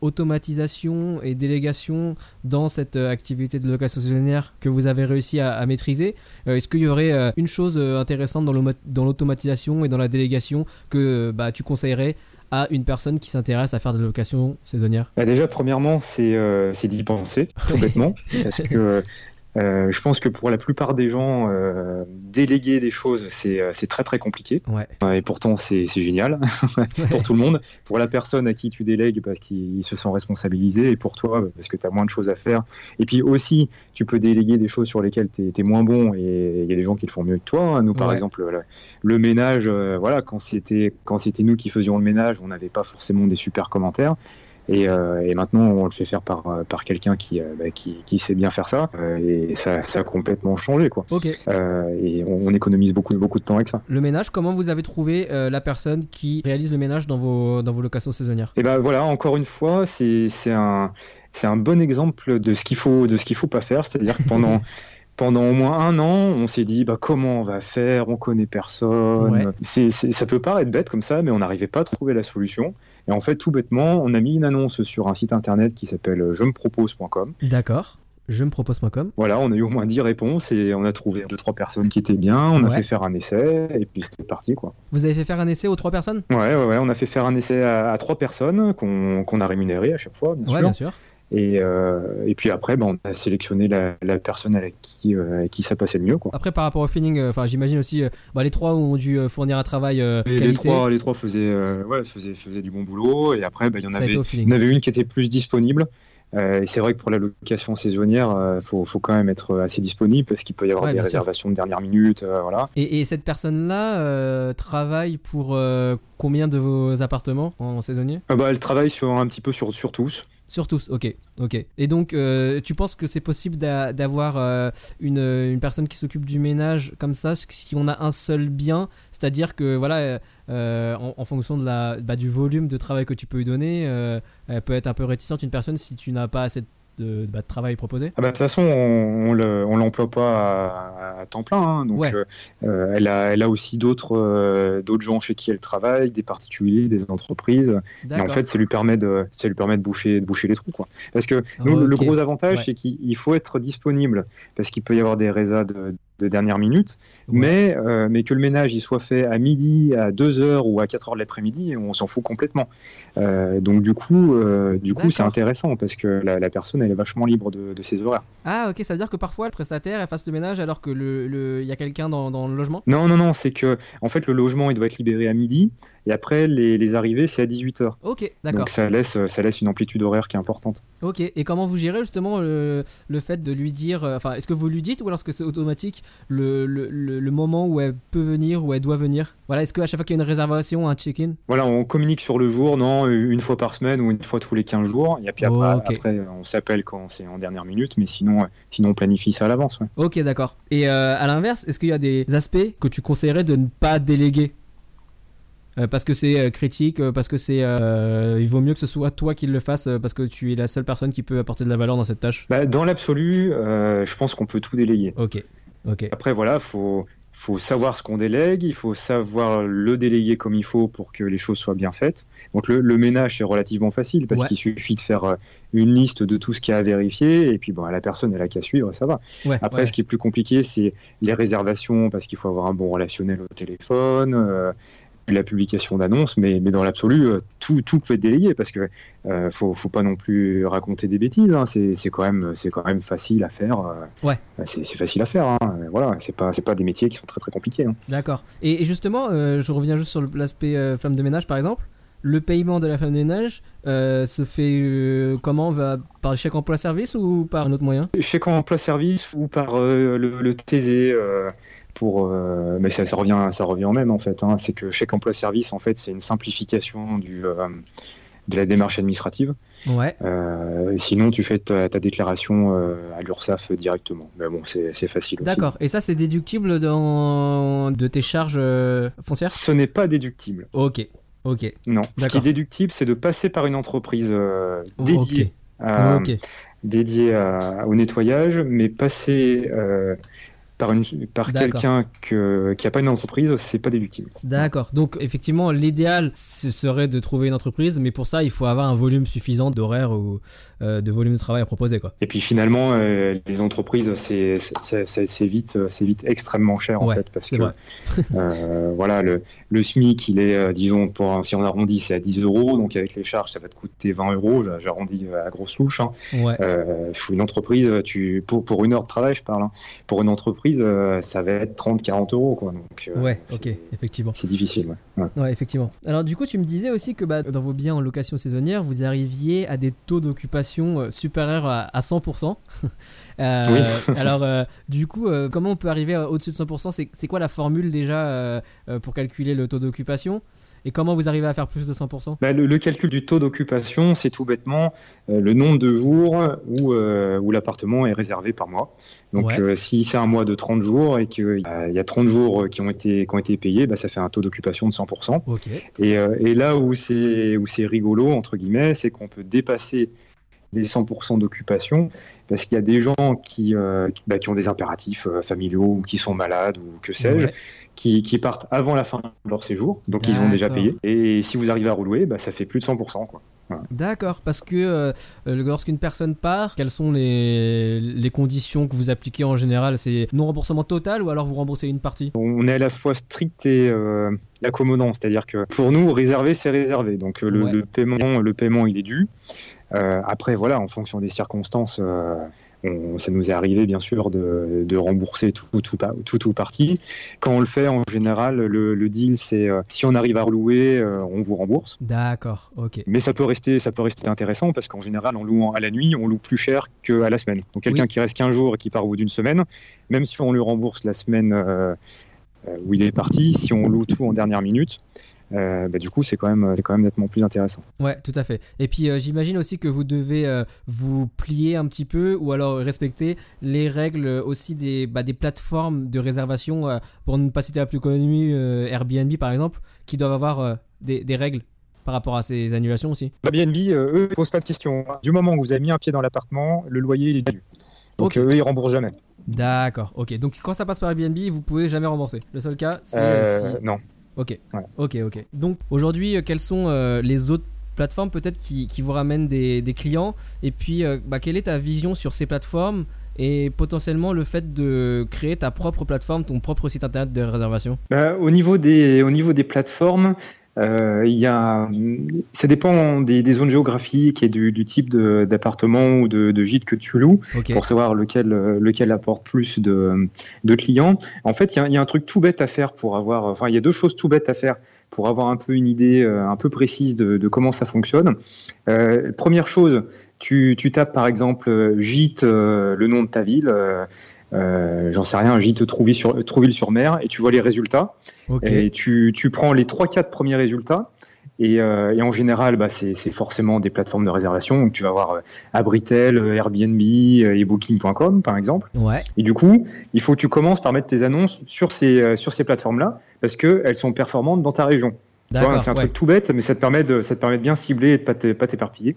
[SPEAKER 1] automatisation et délégation dans cette euh, activité de location saisonnière que vous avez réussi à, à maîtriser. Euh, Est-ce qu'il y aurait euh, une chose intéressante dans l'automatisation et dans la délégation que bah, tu conseillerais à une personne qui s'intéresse à faire de la location saisonnière?
[SPEAKER 3] Bah, déjà, premièrement, c'est euh, d'y penser, [laughs] tout bêtement, parce que euh, je pense que pour la plupart des gens, euh, déléguer des choses, c'est euh, très très compliqué.
[SPEAKER 1] Ouais.
[SPEAKER 3] Et pourtant, c'est génial [laughs] pour tout le monde. Pour la personne à qui tu délègues, parce qu'il se sent responsabilisé, et pour toi, bah, parce que tu as moins de choses à faire. Et puis aussi, tu peux déléguer des choses sur lesquelles tu es, moins bon, et il y a des gens qui le font mieux que toi. Nous, par
[SPEAKER 1] Ouais.
[SPEAKER 3] exemple, le, le ménage, euh, voilà, quand c'était quand c'était nous qui faisions le ménage, on n'avait pas forcément des super commentaires. Et, euh, et maintenant, on le fait faire par, euh, par quelqu'un qui, euh, bah, qui, qui sait bien faire ça. Et ça, ça a complètement changé, quoi.
[SPEAKER 1] Ok.
[SPEAKER 3] Euh, et on, on économise beaucoup, beaucoup de temps avec ça.
[SPEAKER 1] Le ménage, comment vous avez trouvé la personne qui réalise le ménage dans vos, dans vos locations saisonnières?
[SPEAKER 3] Et ben voilà, encore une fois, c'est c'est un, c'est un bon exemple de ce qu'il faut, de ce qu'il faut pas faire. C'est-à-dire que pendant [laughs] pendant au moins un an, on s'est dit bah comment on va faire, on connaît personne.
[SPEAKER 1] Ouais.
[SPEAKER 3] C'est, c'est- ça peut paraître bête comme ça, mais on n'arrivait pas à trouver la solution. Et en fait, tout bêtement, on a mis une annonce sur un site internet qui s'appelle je me propose.com.
[SPEAKER 1] D'accord. Je me propose.com.
[SPEAKER 3] Voilà, on a eu au moins 10 réponses et on a trouvé deux trois personnes qui étaient bien. On a fait faire un essai et puis c'était parti quoi.
[SPEAKER 1] Vous avez fait faire un essai aux trois personnes?
[SPEAKER 3] Ouais, ouais, ouais, on a fait faire un essai à, à trois personnes qu'on, a rémunéré à chaque fois, bien
[SPEAKER 1] Ouais,
[SPEAKER 3] sûr.
[SPEAKER 1] bien sûr.
[SPEAKER 3] Et, euh, et puis après, ben, on a sélectionné la, la personne avec qui, euh, avec qui ça passait le mieux. Quoi.
[SPEAKER 1] Après, par rapport au feeling, euh, j'imagine aussi, bah, les trois ont dû fournir un travail
[SPEAKER 3] les, trois, les trois faisaient, ouais, faisaient, faisaient du bon boulot. Et après, ben, il y en
[SPEAKER 1] Ça
[SPEAKER 3] avait, y en une qui était plus disponible. Et c'est vrai que pour la location saisonnière, il faut, faut quand même être assez disponible parce qu'il peut y avoir
[SPEAKER 1] Ouais,
[SPEAKER 3] des réservations de dernière minute. voilà.
[SPEAKER 1] Et, et cette personne-là travaille pour combien de vos appartements en saisonnier?
[SPEAKER 3] Ah bah, elle travaille sur, un petit peu sur, sur tous.
[SPEAKER 1] Sur tous, ok, ok. Et donc, euh, tu penses que c'est possible d'a- d'avoir euh, une, une personne qui s'occupe du ménage comme ça, si on a un seul bien, c'est-à-dire que voilà, euh, en, fonction de la, bah, du volume de travail que tu peux lui donner, elle peut être un peu réticente une personne si tu n'as pas assez de, bah, de travail proposé.
[SPEAKER 3] Ah bah, de toute façon, on, on l'emploie pas à, à temps plein. hein. donc,
[SPEAKER 1] Ouais.
[SPEAKER 3] euh, euh, elle, a, elle a aussi d'autres euh, d'autres gens chez qui elle travaille, des particuliers, des entreprises. Et en fait, ça lui permet de, ça lui permet de boucher, de boucher les trous, quoi. Parce que nous, le gros avantage,
[SPEAKER 1] Ouais.
[SPEAKER 3] c'est qu'il faut être disponible, parce qu'il peut y avoir des résas de, de dernière minute,
[SPEAKER 1] Ouais.
[SPEAKER 3] mais, euh, mais que le ménage il soit fait à midi, à 2 heures ou à 4 heures de l'après-midi, on s'en fout complètement. Euh, donc du coup, euh, du coup, c'est intéressant parce que la, la personne elle est vachement libre de, de ses horaires.
[SPEAKER 1] Ah, ok, ça veut dire que parfois le prestataire elle fasse le ménage alors que le, le- y a quelqu'un dans, dans le logement?
[SPEAKER 3] Non, non, non, c'est que en fait le logement il doit être libéré à midi et après les, les arrivées c'est à 18 heures.
[SPEAKER 1] Ok, d'accord.
[SPEAKER 3] Donc ça laisse, ça laisse une amplitude horaire qui est importante.
[SPEAKER 1] Ok, et comment vous gérez justement le, le fait de lui dire, enfin, est-ce que vous lui dites ou alors est-ce que c'est automatique? Le, le, le- moment où elle peut venir, où elle doit venir Voilà, est-ce qu'à chaque fois qu'il y a une réservation, un check-in?
[SPEAKER 3] Voilà, on communique sur le jour, non, une fois par semaine ou une fois tous les 15 jours. Et puis après, après on s'appelle quand c'est en dernière minute, mais sinon, euh, sinon on planifie ça à l'avance. ouais.
[SPEAKER 1] Ok, d'accord. Et euh, à l'inverse, est-ce qu'il y a des aspects que tu conseillerais de ne pas déléguer? Euh, parce que c'est critique, parce que c'est, euh, il vaut mieux que ce soit toi qui le fasse, parce que tu es la seule personne qui peut apporter de la valeur dans cette tâche?
[SPEAKER 3] Bah, dans l'absolu, euh, je pense qu'on peut tout déléguer.
[SPEAKER 1] Ok, ok.
[SPEAKER 3] Après, voilà, faut faut savoir ce qu'on délègue, il faut savoir le déléguer comme il faut pour que les choses soient bien faites. Donc le, le ménage c'est relativement facile parce
[SPEAKER 1] Ouais.
[SPEAKER 3] qu'il suffit de faire euh, une liste de tout ce qu'il y a à vérifier et puis bon, la personne elle a qu'à suivre, ça va.
[SPEAKER 1] Ouais,
[SPEAKER 3] Après,
[SPEAKER 1] ouais.
[SPEAKER 3] ce qui est plus compliqué, c'est les réservations, parce qu'il faut avoir un bon relationnel au téléphone, euh, la publication d'annonces, mais, mais dans l'absolu, euh, tout, tout peut être délégué, parce que euh, faut, faut pas non plus raconter des bêtises. hein. C'est c'est quand même, c'est quand même facile à faire. euh,
[SPEAKER 1] Ouais.
[SPEAKER 3] C'est c'est facile à faire. hein. Voilà, c'est pas, c'est pas des métiers qui sont très très compliqués. hein.
[SPEAKER 1] D'accord. Et, et justement, euh, je reviens juste sur l'aspect euh, femme de ménage, par exemple. Le paiement de la femme de ménage euh, se fait euh, comment? Va, Par chèque emploi-service ou par un autre moyen?
[SPEAKER 3] Chèque emploi-service ou par euh, le, le TZ. Euh, pour, euh, mais ça, ça revient, ça revient au même en fait. hein. C'est que chèque emploi-service, en fait, c'est une simplification du, euh, de la démarche administrative.
[SPEAKER 1] Ouais.
[SPEAKER 3] Euh, sinon, tu fais ta, ta déclaration à l'URSSAF directement. Mais bon, c'est facile aussi.
[SPEAKER 1] D'accord. Et ça, c'est déductible dans de tes charges foncières?
[SPEAKER 3] Ce n'est pas déductible.
[SPEAKER 1] Ok. Ok.
[SPEAKER 3] Non. Ce qui est déductible, c'est de passer par une entreprise
[SPEAKER 1] Oh,
[SPEAKER 3] dédiée,
[SPEAKER 1] Ok.
[SPEAKER 3] à-
[SPEAKER 1] ok.
[SPEAKER 3] dédiée à- au nettoyage, mais passer par, une, par quelqu'un que- qui n'a pas une entreprise, c'est pas déductible.
[SPEAKER 1] D'accord. Donc, effectivement, l'idéal, ce serait de trouver une entreprise, mais pour ça, il faut avoir un volume suffisant d'horaires ou euh, de volume de travail à proposer, quoi.
[SPEAKER 3] Et puis finalement, euh, les entreprises, c'est vite, c'est vite extrêmement cher en fait, parce que [laughs] euh, voilà, le, le SMIC, il est, disons, pour si on arrondit, c'est à 10 euros, donc avec les charges, ça va te coûter 20 euros. J'a- J'arrondis à grosse louche. Hein.
[SPEAKER 1] Ouais.
[SPEAKER 3] Une entreprise, tu, pour, pour une heure de travail, je parle, hein, pour une entreprise, surprise, ça va être 30-40 euros. Quoi. Donc,
[SPEAKER 1] ouais, ok, effectivement.
[SPEAKER 3] C'est difficile. Ouais.
[SPEAKER 1] ouais. effectivement. Alors, du coup, tu me disais aussi que bah, dans vos biens en location saisonnière, vous arriviez à des taux d'occupation supérieurs à, à 100%. [laughs] Euh, [laughs] alors, euh, du coup, euh, comment on peut arriver au-dessus de 100% C'est quoi la formule déjà pour calculer le taux d'occupation? Et comment vous arrivez à faire plus de 100%
[SPEAKER 3] bah, le, calcul du taux d'occupation, c'est tout bêtement le nombre de jours où, où l'appartement est réservé par mois. Donc si c'est un mois de 30 jours et qu'il y a 30 jours qui ont été, qui ont été payés, bah, ça fait un taux d'occupation de 100%. Et, et, là où c'est rigolo, entre guillemets, c'est qu'on peut dépasser les 100% d'occupation parce qu'il y a des gens qui, euh, bah, qui ont des impératifs euh, familiaux ou qui sont malades ou que sais-je, qui, qui, partent avant la fin de leur séjour, donc ils ont déjà payé. Et si vous arrivez à relouer, bah, ça fait plus de 100%. Quoi.
[SPEAKER 1] D'accord, parce que euh, lorsqu'une personne part, quelles sont les, les, conditions que vous appliquez en général? C'est non-remboursement total ou alors vous remboursez une partie?
[SPEAKER 3] On est à la fois strict et accommodant, c'est-à-dire que pour nous, réserver, c'est réservé. Donc le, le, paiement, le paiement, il est dû. Euh, après, voilà, en fonction des circonstances, euh, ça nous est arrivé bien sûr de, de rembourser tout, tout, tout, tout, parti. Quand on le fait, en général, le, le deal, c'est euh, si on arrive à relouer, on vous rembourse.
[SPEAKER 1] D'accord, ok.
[SPEAKER 3] Mais ça peut rester, ça peut rester intéressant parce qu'en général, en louant à la nuit, on loue plus cher qu'à la semaine. Donc quelqu'un qui reste 15 jours et qui part au bout d'une semaine, même si on lui rembourse la semaine où il est parti, si on loue tout en dernière minute, euh, bah, du coup, c'est quand, même, quand même nettement plus intéressant.
[SPEAKER 1] Ouais, tout à fait. Et puis, euh, j'imagine aussi que vous devez euh, vous plier un petit peu ou alors respecter les règles aussi des, bah, des plateformes de réservation, pour ne pas citer la plus connue, Airbnb par exemple, qui doivent avoir des, des règles par rapport à ces annulations aussi
[SPEAKER 3] Airbnb, eux, ils posent pas de questions. Du moment où vous avez mis un pied dans l'appartement, le loyer, il est dû. Donc, eux, ils remboursent jamais.
[SPEAKER 1] D'accord, ok. Donc, quand ça passe par Airbnb, vous pouvez jamais rembourser. Le seul cas,
[SPEAKER 3] c'est. Non.
[SPEAKER 1] Ok. Ok, ok. Donc aujourd'hui, euh, quelles sont euh, les autres plateformes peut-être qui, qui, vous ramènent des, des clients? Et puis, euh, bah, quelle est ta vision sur ces plateformes et potentiellement le fait de créer ta propre plateforme, ton propre site internet de réservation?
[SPEAKER 3] Bah, au, niveau des, au niveau des plateformes, euh, il y a, ça dépend des, des, zones géographiques et du, du type d'appartement ou de, de, gîte que tu loues pour savoir lequel, lequel apporte plus de, de clients. En fait, il y, a, il y, a, un truc tout bête à faire pour avoir. Enfin, il y a deux choses tout bêtes à faire pour avoir un peu une idée euh, un peu précise de, de comment ça fonctionne. Euh, première chose, tu, tu, tapes par exemple gîte, le nom de ta ville. Euh, j'en sais rien, gîte Trouville-sur-Mer, et tu vois les résultats. Et tu, tu, prends les 3-4 premiers résultats. Et, euh, et en général, bah, c'est forcément des plateformes de réservation. Donc tu vas voir euh, Abritel, Airbnb et Booking.com, par exemple.
[SPEAKER 1] Ouais.
[SPEAKER 3] Et du coup, il faut que tu commences par mettre tes annonces sur ces, sur ces plateformes-là parce qu'elles sont performantes dans ta région. C'est un truc tout bête, mais ça te permet de, ça te permet de bien cibler et de pas t'éparpiller.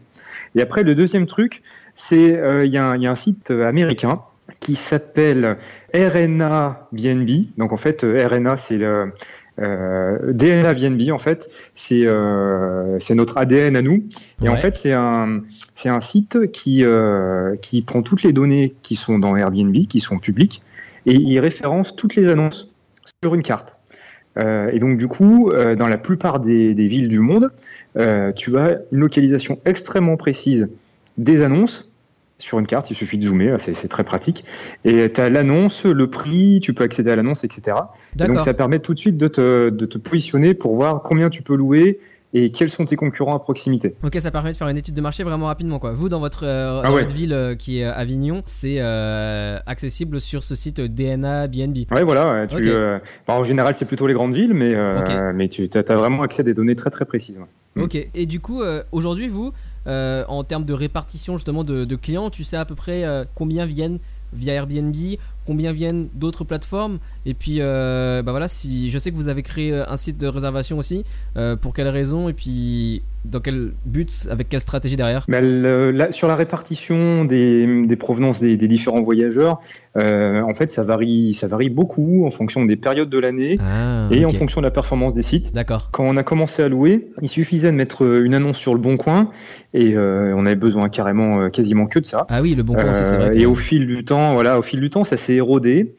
[SPEAKER 3] Et après, le deuxième truc, c'est il y, y, a un site américain qui s'appelle RNA BNB. Donc en fait, euh, RNA c'est le euh, DNA BNB en fait, c'est euh, notre ADN à nous. Et en fait, c'est un un site qui euh, qui prend toutes les données qui sont dans Airbnb, qui sont publiques, et il référence toutes les annonces sur une carte. Euh, et donc du coup, euh, dans la plupart des, des villes du monde, tu as une localisation extrêmement précise des annonces sur une carte, il suffit de zoomer, c'est très pratique. Et tu as l'annonce, le prix, tu peux accéder à l'annonce, etc. donc ça permet tout de suite de te, de te positionner pour voir combien tu peux louer et quels sont tes concurrents à proximité.
[SPEAKER 1] Ok, ça permet de faire une étude de marché vraiment rapidement. Quoi. Vous, dans votre, euh, ah ville euh, qui est Avignon, c'est euh, accessible sur ce site DNA BNB.
[SPEAKER 3] Ouais, voilà. Tu, en général, c'est plutôt les grandes villes, mais, mais tu as, vraiment accès à des données très très précises.
[SPEAKER 1] Ok, et du coup, aujourd'hui, vous, euh, en termes de répartition justement de, clients, tu sais à peu près euh, combien viennent via Airbnb, combien viennent d'autres plateformes. Et puis euh, bah voilà si je sais que vous avez créé un site de réservation aussi pour quelles raisons et puis dans quel but, avec quelle stratégie derrière
[SPEAKER 3] Sur la répartition des, provenances des, différents voyageurs, euh, en fait, ça varie, ça varie beaucoup en fonction des périodes de l'année ah, et en fonction de la performance des sites.
[SPEAKER 1] D'accord.
[SPEAKER 3] Quand on a commencé à louer, il suffisait de mettre une annonce sur le Bon Coin et euh, on avait besoin carrément, euh, quasiment que de ça.
[SPEAKER 1] Ah oui, le Bon Coin, c'est vrai.
[SPEAKER 3] Et au fil du temps, voilà, au fil du temps, ça s'est érodé.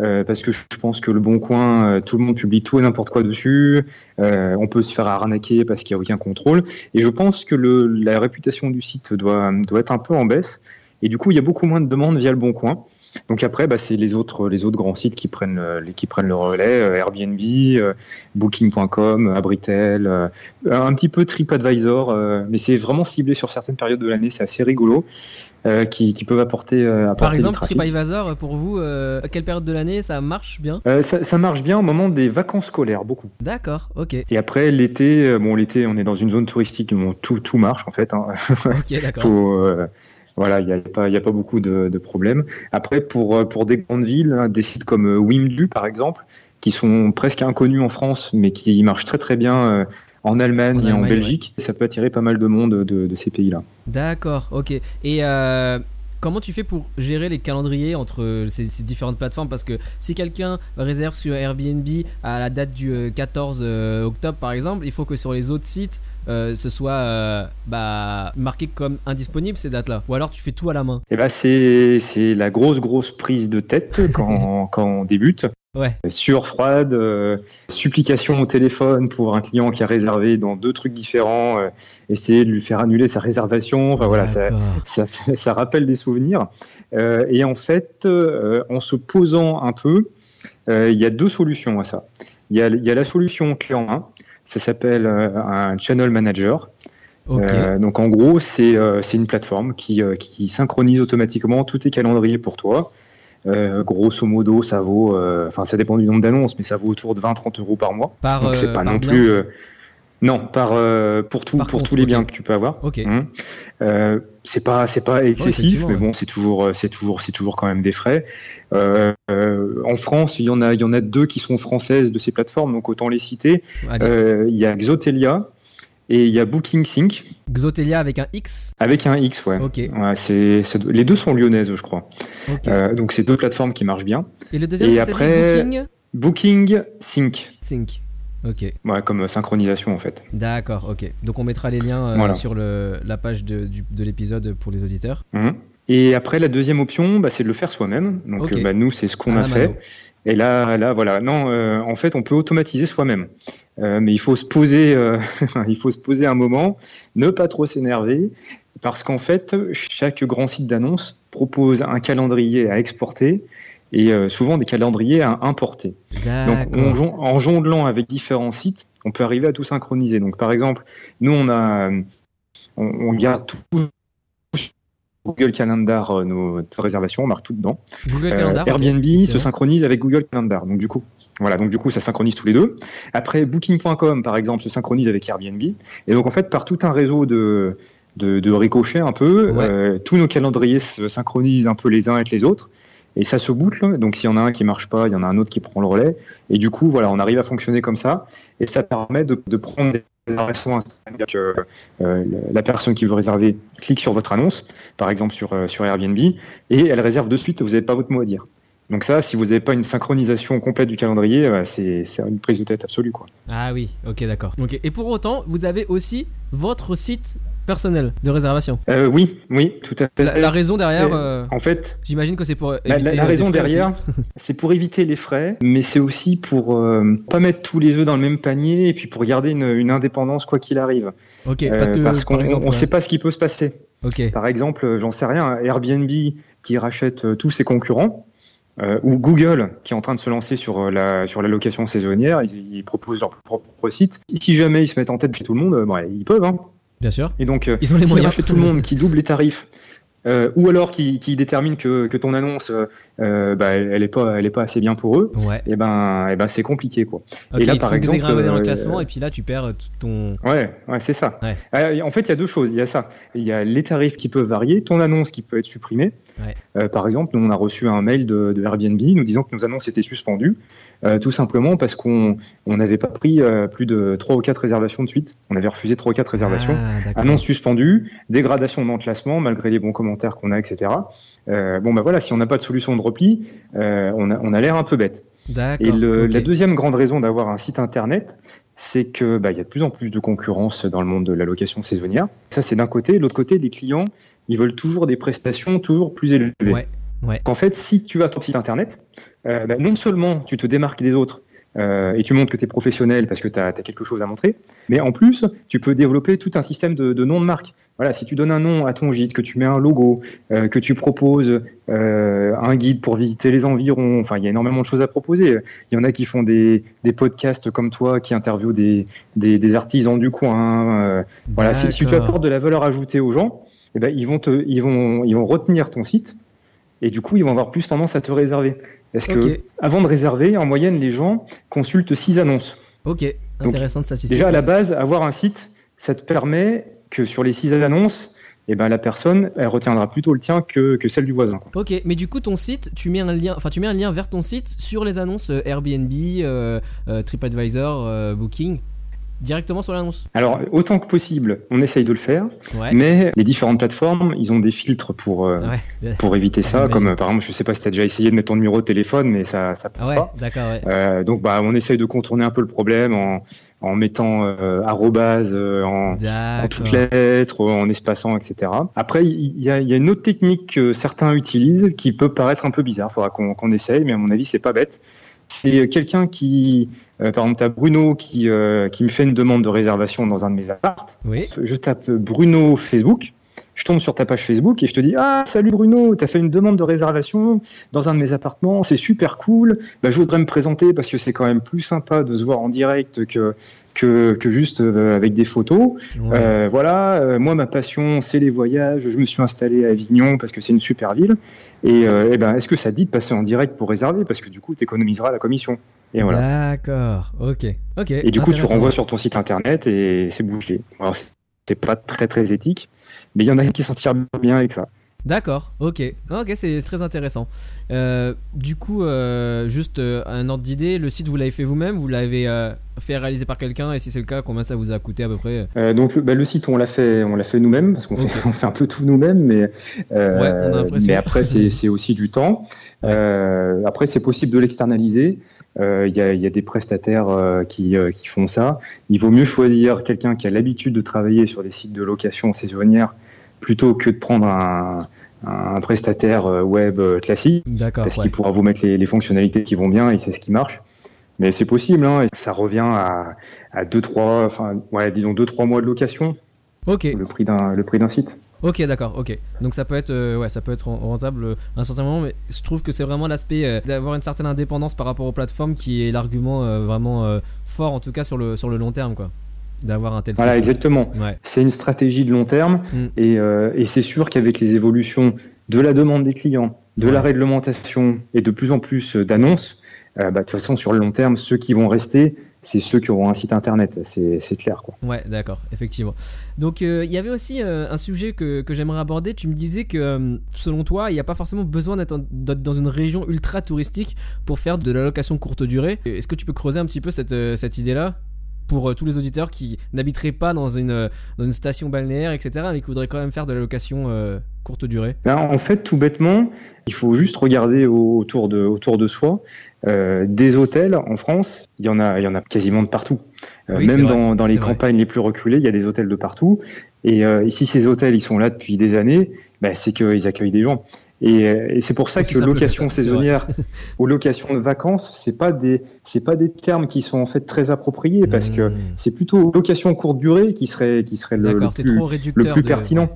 [SPEAKER 3] Euh, parce que je pense que le Bon Coin, euh, tout le monde publie tout et n'importe quoi dessus. Euh, on peut se faire arnaquer parce qu'il n'y a aucun contrôle. Et je pense que le, la réputation du site doit, doit être un peu en baisse. Et du coup, il y a beaucoup moins de demandes via le Bon Coin. Donc après, bah, c'est les autres, les autres grands sites qui prennent, le, qui prennent le relais, euh, Airbnb, euh, Booking.com, Abritel, un petit peu TripAdvisor, mais c'est vraiment ciblé sur certaines périodes de l'année, c'est assez rigolo. Qui, qui, peuvent apporter, apporter
[SPEAKER 1] Par exemple, TripAdvisor, pour vous, à quelle période de l'année ça marche bien?
[SPEAKER 3] Ça, ça, marche bien au moment des vacances scolaires, beaucoup.
[SPEAKER 1] D'accord, ok.
[SPEAKER 3] Et après, l'été, bon, l'été, on est dans une zone touristique où tout, tout marche en fait. Hein. [laughs]
[SPEAKER 1] ok, d'accord.
[SPEAKER 3] Voilà, il n'y a, pas, a pas beaucoup de, de, problèmes. Après, pour, euh, pour des grandes villes, hein, des sites comme euh, Wimdu, par exemple, qui sont presque inconnus en France, mais qui marchent très très bien euh, en Allemagne, et en Belgique, ça peut attirer pas mal de monde de, de ces pays-là.
[SPEAKER 1] D'accord, ok. Et euh, comment tu fais pour gérer les calendriers entre ces, ces différentes plateformes? Parce que si quelqu'un réserve sur Airbnb à la date du 14 octobre, par exemple, il faut que sur les autres sites, euh, ce soit euh, bah, marqué comme indisponible ces dates-là Ou alors tu fais tout à la main
[SPEAKER 3] eh bah c'est, c'est la grosse grosse prise de tête quand, [laughs] quand on débute.
[SPEAKER 1] Ouais.
[SPEAKER 3] Sueur froide, euh, supplication au téléphone pour un client qui a réservé dans deux trucs différents, essayer de lui faire annuler sa réservation. Enfin voilà, ça, ça, [laughs] ça, rappelle des souvenirs. et en fait, en se posant un peu, il y a deux solutions à ça. Il y a, y a la solution en main ça s'appelle euh, un channel manager. Euh, donc en gros, c'est euh, une plateforme qui, qui, synchronise automatiquement tous tes calendriers pour toi. Grosso modo, ça vaut, enfin ça dépend du nombre d'annonces, mais ça vaut autour de 20-30 euros par mois.
[SPEAKER 1] Par,
[SPEAKER 3] donc c'est pas non plus. non, par pour tout, pour tous les biens que tu peux avoir.
[SPEAKER 1] Ok.
[SPEAKER 3] Hum. c'est pas c'est pas excessif, mais bon, c'est toujours c'est toujours c'est toujours quand même des frais. Euh, en France, il y en a il y en a deux qui sont françaises de ces plateformes, donc autant les citer. Euh, il y a Xotelia et il y a Booking Sync.
[SPEAKER 1] Xotelia avec un X
[SPEAKER 3] Avec un X, ouais.
[SPEAKER 1] Ok.
[SPEAKER 3] Ouais, c'est, les deux sont lyonnaises, je crois. Euh, donc c'est deux plateformes qui marchent bien.
[SPEAKER 1] Et le deuxième, après, Booking
[SPEAKER 3] Booking Sync.
[SPEAKER 1] Sync. Ok.
[SPEAKER 3] Ouais, comme synchronisation en fait.
[SPEAKER 1] D'accord, ok. Donc on mettra les liens sur le, la page de, de l'épisode pour les auditeurs.
[SPEAKER 3] Mmh. Et après, la deuxième option, bah, c'est de le faire soi-même. Donc, bah, nous, c'est ce qu'on a fait. Et là, là, voilà. Non, euh, en fait, on peut automatiser soi-même, euh, mais il faut se poser, euh, [laughs] il faut se poser un moment, ne pas trop s'énerver, parce qu'en fait, chaque grand site d'annonce propose un calendrier à exporter et souvent des calendriers à importer. Donc, en jonglant avec différents sites, on peut arriver à tout synchroniser. Donc, par exemple, nous, on a, on, on garde tout Google Calendar euh, nos réservations, on marque tout dedans.
[SPEAKER 1] Google Calendar,
[SPEAKER 3] euh, Airbnb se synchronise avec Google Calendar. Donc du coup, voilà, donc du coup, ça synchronise tous les deux. Après, Booking.com, par exemple, se synchronise avec Airbnb. Et donc, en fait, par tout un réseau de, de, de ricochets un peu, euh, tous nos calendriers se synchronisent un peu les uns avec les autres. Et ça se boucle. Donc, s'il y en a un qui marche pas, il y en a un autre qui prend le relais. Et du coup, voilà, on arrive à fonctionner comme ça. Et ça permet de, de prendre des euh, la personne qui veut réserver clique sur votre annonce, par exemple sur, euh, Airbnb, et elle réserve de suite, vous n'avez pas votre mot à dire. Donc ça, si vous n'avez pas une synchronisation complète du calendrier, euh, c'est une prise de tête absolue.
[SPEAKER 1] Ah oui, ok, d'accord. Et pour autant, vous avez aussi votre site personnel de réservation.
[SPEAKER 3] Euh, oui, oui, tout à fait.
[SPEAKER 1] La, raison derrière, euh,
[SPEAKER 3] en fait,
[SPEAKER 1] j'imagine que c'est pour
[SPEAKER 3] éviter la, la raison derrière, [laughs] c'est pour éviter les frais, mais c'est aussi pour euh, pas mettre tous les œufs dans le même panier et puis pour garder une, une indépendance quoi qu'il arrive.
[SPEAKER 1] Ok, parce que
[SPEAKER 3] parce qu'on ne sait pas ce qui peut se passer.
[SPEAKER 1] Ok.
[SPEAKER 3] Par exemple, j'en sais rien, Airbnb qui rachète tous ses concurrents. Euh, ou Google qui est en train de se lancer sur la sur la location saisonnière, ils, proposent leur propre site. Si jamais ils se mettent en tête chez tout le monde, bah, ils peuvent. Hein.
[SPEAKER 1] Bien sûr.
[SPEAKER 3] Et donc, euh,
[SPEAKER 1] ils ont les moyens.
[SPEAKER 3] tout le monde qui double les tarifs, euh, ou alors qui, qui détermine que, que, ton annonce, euh, bah, elle est pas, elle est pas assez bien pour eux.
[SPEAKER 1] Ouais.
[SPEAKER 3] Et eh ben, et eh ben, c'est compliqué quoi.
[SPEAKER 1] et là, par exemple, dans le classement, et puis là, tu perds tout ton.
[SPEAKER 3] Ouais, ouais, c'est ça. en fait, il y a deux choses. Il y a ça. Il y a les tarifs qui peuvent varier, ton annonce qui peut être supprimée. Par exemple, nous, on a reçu un mail de, de Airbnb nous disant que nos annonces étaient suspendues. Euh, tout simplement parce qu'on n'avait pas pris euh, plus de 3 ou 4 réservations de suite. On avait refusé 3 ou 4 réservations.
[SPEAKER 1] Ah,
[SPEAKER 3] Annonce suspendue, dégradation dans le classement malgré les bons commentaires qu'on a, etc. Euh, bon, bah voilà, si on n'a pas de solution de repli, euh, on a, on a l'air un peu bête. Et le, la deuxième grande raison d'avoir un site internet, c'est que bah, il y a de plus en plus de concurrence dans le monde de la location saisonnière. Ça, c'est d'un côté. L'autre côté, les clients, ils veulent toujours des prestations toujours plus élevées.
[SPEAKER 1] Ouais. Ouais.
[SPEAKER 3] En fait, si tu as ton site internet, euh, bah, non seulement tu te démarques des autres et tu montres que tu es professionnel parce que tu as, quelque chose à montrer. Mais en plus, tu peux développer tout un système de, de noms de marque. Voilà, si tu donnes un nom à ton gîte, que tu mets un logo, que tu proposes un guide pour visiter les environs, enfin, il y a énormément de choses à proposer. Il y en a qui font des, des podcasts comme toi, qui interviewent des, des, des artisans du coin. voilà, si, si, tu apportes de la valeur ajoutée aux gens, eh ben, ils, vont te, ils, vont, ils vont retenir ton site et du coup, ils vont avoir plus tendance à te réserver. Parce que avant de réserver, en moyenne, les gens consultent six annonces.
[SPEAKER 1] Ok, intéressant de statistique.
[SPEAKER 3] Déjà, à la base, avoir un site, ça te permet que sur les six annonces, eh ben, la personne, elle retiendra plutôt le tien que, que celle du voisin.
[SPEAKER 1] Ok, mais du coup, ton site, tu mets un lien, enfin, tu mets un lien vers ton site sur les annonces euh, Airbnb, euh, euh, TripAdvisor, Booking directement sur l'annonce
[SPEAKER 3] Alors, autant que possible, on essaye de le faire, mais les différentes plateformes, ils ont des filtres pour, euh, pour éviter [laughs] ça. Comme par exemple, je sais pas si tu as déjà essayé de mettre ton numéro de téléphone, mais ça ça passe pas. Euh, donc, bah, on essaye de contourner un peu le problème en, en mettant euh, arrobase euh, en, en, toutes lettres, en espaçant, etc. Après, il y, a, y a, une autre technique que certains utilisent qui peut paraître un peu bizarre. Il faudra qu'on essaye, mais à mon avis, c'est pas bête. C'est quelqu'un qui euh, par exemple, tu as Bruno qui, euh, qui me fait une demande de réservation dans un de mes appartes.
[SPEAKER 1] Oui.
[SPEAKER 3] Je tape Bruno Facebook. Je tombe sur ta page Facebook et je te dis Ah, salut Bruno, tu as fait une demande de réservation dans un de mes appartements, c'est super cool. Bah, je voudrais me présenter parce que c'est quand même plus sympa de se voir en direct que, que, que juste euh, avec des photos. voilà, moi, ma passion, c'est les voyages. Je me suis installé à Avignon parce que c'est une super ville. Et, eh ben, est-ce que ça dit de passer en direct pour réserver? Parce que du coup, tu économiseras la commission.
[SPEAKER 1] D'accord, ok. ok.
[SPEAKER 3] Et du coup, tu renvoies sur ton site internet et c'est bouclé. Alors, c'est pas très très éthique, mais il y en a qui s'en tirent bien avec ça.
[SPEAKER 1] D'accord, ok, ok, c'est très intéressant. Euh, du coup, euh, juste euh, un ordre d'idée, le site vous l'avez fait vous-même, vous l'avez fait réaliser par quelqu'un, et si c'est le cas, combien ça vous a coûté à peu près?
[SPEAKER 3] Donc le, bah, le, site, on l'a fait, on l'a fait nous-mêmes parce qu'on fait, [laughs] on fait un peu tout nous-mêmes, mais mais après c'est aussi du temps. après c'est possible de l'externaliser. Il y a, y, a, des prestataires qui, qui font ça. Il vaut mieux choisir quelqu'un qui a l'habitude de travailler sur des sites de location saisonnière plutôt que de prendre un, prestataire euh, web euh, classique, parce qu'il pourra vous mettre les, fonctionnalités qui vont bien et c'est ce qui marche. Mais c'est possible, hein, ça revient à, à 2 3 enfin ouais, disons 2 3 mois de location.
[SPEAKER 1] OK.
[SPEAKER 3] Le prix d'un le prix d'un site.
[SPEAKER 1] Ok, d'accord, ok. Donc ça peut être, euh, ouais, ça peut être rentable à un certain moment, mais je trouve que c'est vraiment l'aspect d'avoir une certaine indépendance par rapport aux plateformes qui est l'argument vraiment fort, en tout cas sur le sur le long terme, quoi d'avoir un tel
[SPEAKER 3] Voilà, exactement. C'est une stratégie de long terme mm. euh, et, c'est sûr qu'avec les évolutions de la demande des clients, de la réglementation et de plus en plus d'annonces, euh, bah, de toute façon, sur le long terme, ceux qui vont rester, c'est ceux qui auront un site internet, c'est clair. Quoi.
[SPEAKER 1] Ouais, d'accord, effectivement. Donc, euh, il y avait aussi un sujet que, que j'aimerais aborder. Tu me disais que, selon toi, il n'y a pas forcément besoin d'être dans une région ultra touristique pour faire de la location courte durée. Est-ce que tu peux creuser un petit peu cette, cette idée-là? Pour euh, tous les auditeurs qui n'habiteraient pas dans une, euh, dans une station balnéaire, etc., mais qui voudraient quand même faire de la location euh, courte durée
[SPEAKER 3] ben, En fait, tout bêtement, il faut juste regarder autour de, autour de soi. des hôtels en France, il y en a, il y en a quasiment de partout. même dans, dans les campagnes les plus reculées, il y a des hôtels de partout. Et, si ces hôtels ils sont là depuis des années, ben, c'est qu'ils accueillent des gens. Et, c'est pour ça que location saisonnière [laughs] ou location de vacances, c'est pas des c'est pas des termes qui sont en fait très appropriés parce que hmm. c'est plutôt location courte durée qui serait qui serait le, plus, le plus pertinent.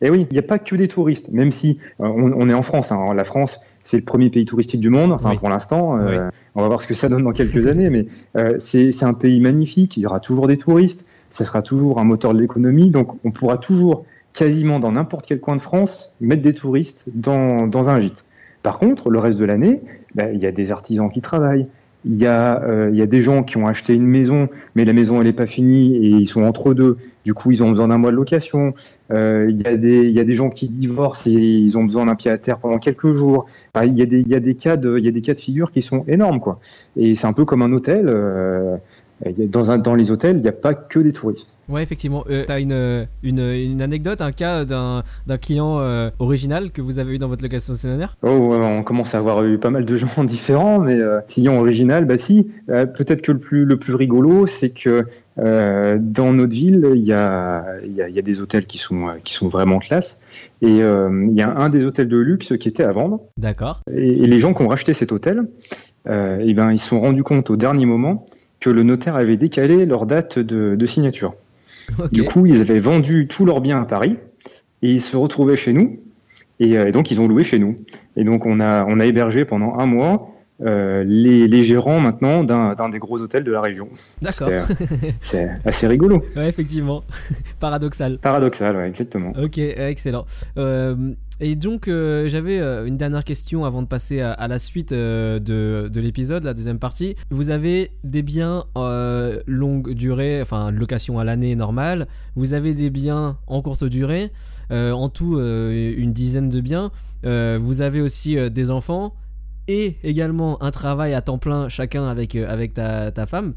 [SPEAKER 3] Et oui, il n'y a pas que des touristes, même si euh, on, est en France. Hein. La France, c'est le premier pays touristique du monde, enfin pour l'instant. Euh, on va voir ce que ça donne dans quelques [laughs] années, mais euh, c'est un pays magnifique. Il y aura toujours des touristes. Ça sera toujours un moteur de l'économie, donc on pourra toujours quasiment dans n'importe quel coin de France, mettre des touristes dans, dans un gîte. Par contre, le reste de l'année, ben, il y a des artisans qui travaillent. Il y, a, euh, y a des gens qui ont acheté une maison, mais la maison n'est pas finie et ils sont entre deux. Du coup, ils ont besoin d'un mois de location. Euh, il, y a des, y a des gens qui divorcent et ils ont besoin d'un pied à terre pendant quelques jours. il, y a des, y cas de, y a des cas de figure qui sont énormes. Quoi. Et c'est un peu comme un hôtel. Euh, dans, un, dans les hôtels, il n'y a pas que des touristes.
[SPEAKER 1] Ouais, effectivement. Euh, tu as une, une, une, anecdote, un cas d'un client euh, original que vous avez eu dans votre location saisonnière
[SPEAKER 3] Oh, on commence à avoir eu pas mal de [laughs] gens différents, mais euh, client original, bah si. Peut-être que le plus, le plus rigolo, c'est que dans notre ville, il y a, y, a, y a, des hôtels qui sont, qui sont vraiment classe. Et il y a un des hôtels de luxe qui était à vendre.
[SPEAKER 1] D'accord.
[SPEAKER 3] Et, et les gens qui ont racheté cet hôtel, et ben, ils se sont rendus compte au dernier moment que le notaire avait décalé leur date de, signature. Du coup, ils avaient vendu tous leurs biens à Paris et ils se retrouvaient chez nous. Et, et donc, ils ont loué chez nous. Et donc, on a, on a hébergé pendant un mois euh, les, gérants maintenant d'un des gros hôtels de la région.
[SPEAKER 1] D'accord.
[SPEAKER 3] C'est [laughs] assez rigolo.
[SPEAKER 1] Ouais, effectivement. [laughs] Paradoxal.
[SPEAKER 3] Paradoxal, ouais, exactement.
[SPEAKER 1] Ok, excellent. Euh, et donc, euh, j'avais une dernière question avant de passer à, la suite de, de l'épisode, la deuxième partie. Vous avez des biens longue durée, enfin location à l'année normale. Vous avez des biens en courte durée. en tout, une dizaine de biens. vous avez aussi des enfants et également un travail à temps plein chacun avec, euh, avec ta, ta femme,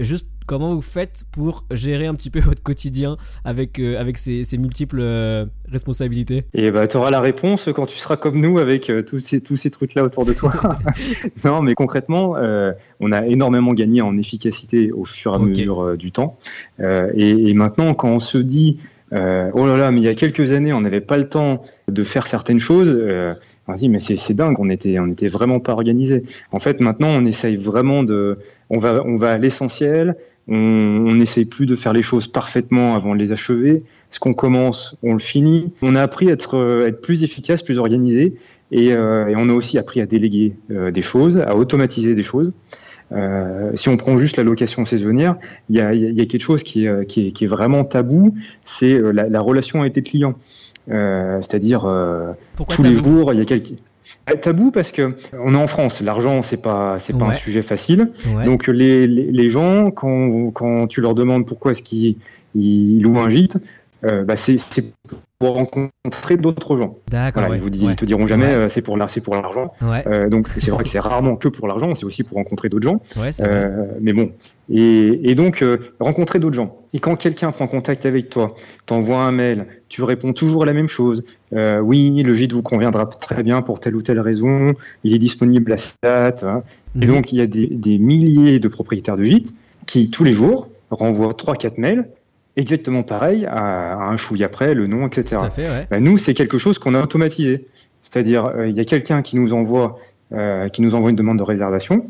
[SPEAKER 1] juste comment vous faites pour gérer un petit peu [laughs] votre quotidien avec, euh, avec ces, ces multiples euh, responsabilités?
[SPEAKER 3] Et bah, tu auras la réponse quand tu seras comme nous avec tous ces, tous ces trucs-là autour de toi. [laughs] [laughs] non, mais concrètement, on a énormément gagné en efficacité au fur et à mesure du temps. Et, et, maintenant, quand on se dit, oh là là, mais il y a quelques années, on n'avait pas le temps de faire certaines choses Vas-y, mais c'est dingue, on était, on était vraiment pas organisé. En fait, maintenant, on essaye vraiment de, on va, on va à l'essentiel. On n'essaye plus de faire les choses parfaitement avant de les achever. Ce qu'on commence, on le finit. On a appris à être, être plus efficace, plus organisé, et, euh, et on a aussi appris à déléguer euh, des choses, à automatiser des choses. Euh, si on prend juste la location saisonnière, il y a, y a, quelque chose qui est, qui est, qui est vraiment tabou, c'est euh, la, la, relation avec les clients. Euh, c'est-à-dire euh, tous les jours, il y a quelques euh, tabou parce que on est en France, l'argent c'est pas c'est pas un sujet facile. Donc les, les, les, gens quand quand tu leur demandes pourquoi est-ce qu'ils louent un gîte, euh, bah c'est pour rencontrer d'autres gens.
[SPEAKER 1] D'accord.
[SPEAKER 3] ils, vous te diront jamais euh, c'est pour c'est pour l'argent. Euh, donc c'est vrai que c'est [laughs] rarement que pour l'argent, c'est aussi pour rencontrer d'autres gens. mais bon. Et, et donc rencontrer d'autres gens. Et quand quelqu'un prend contact avec toi, t'envoie un mail, tu réponds toujours la même chose. oui, le gîte vous conviendra très bien pour telle ou telle raison. Il est disponible à cette date. Hein. Et mhm. donc il y a des, des milliers de propriétaires de gîtes qui tous les jours renvoient 3-4 mails exactement pareil à, un chouïa après, le nom, etc. Ben, nous, c'est quelque chose qu'on a automatisé. C'est-à-dire, euh, il y a quelqu'un qui nous envoie, euh, qui nous envoie une demande de réservation.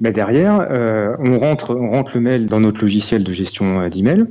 [SPEAKER 3] Derrière, euh, on rentre, on rentre le mail dans notre logiciel de gestion d'email,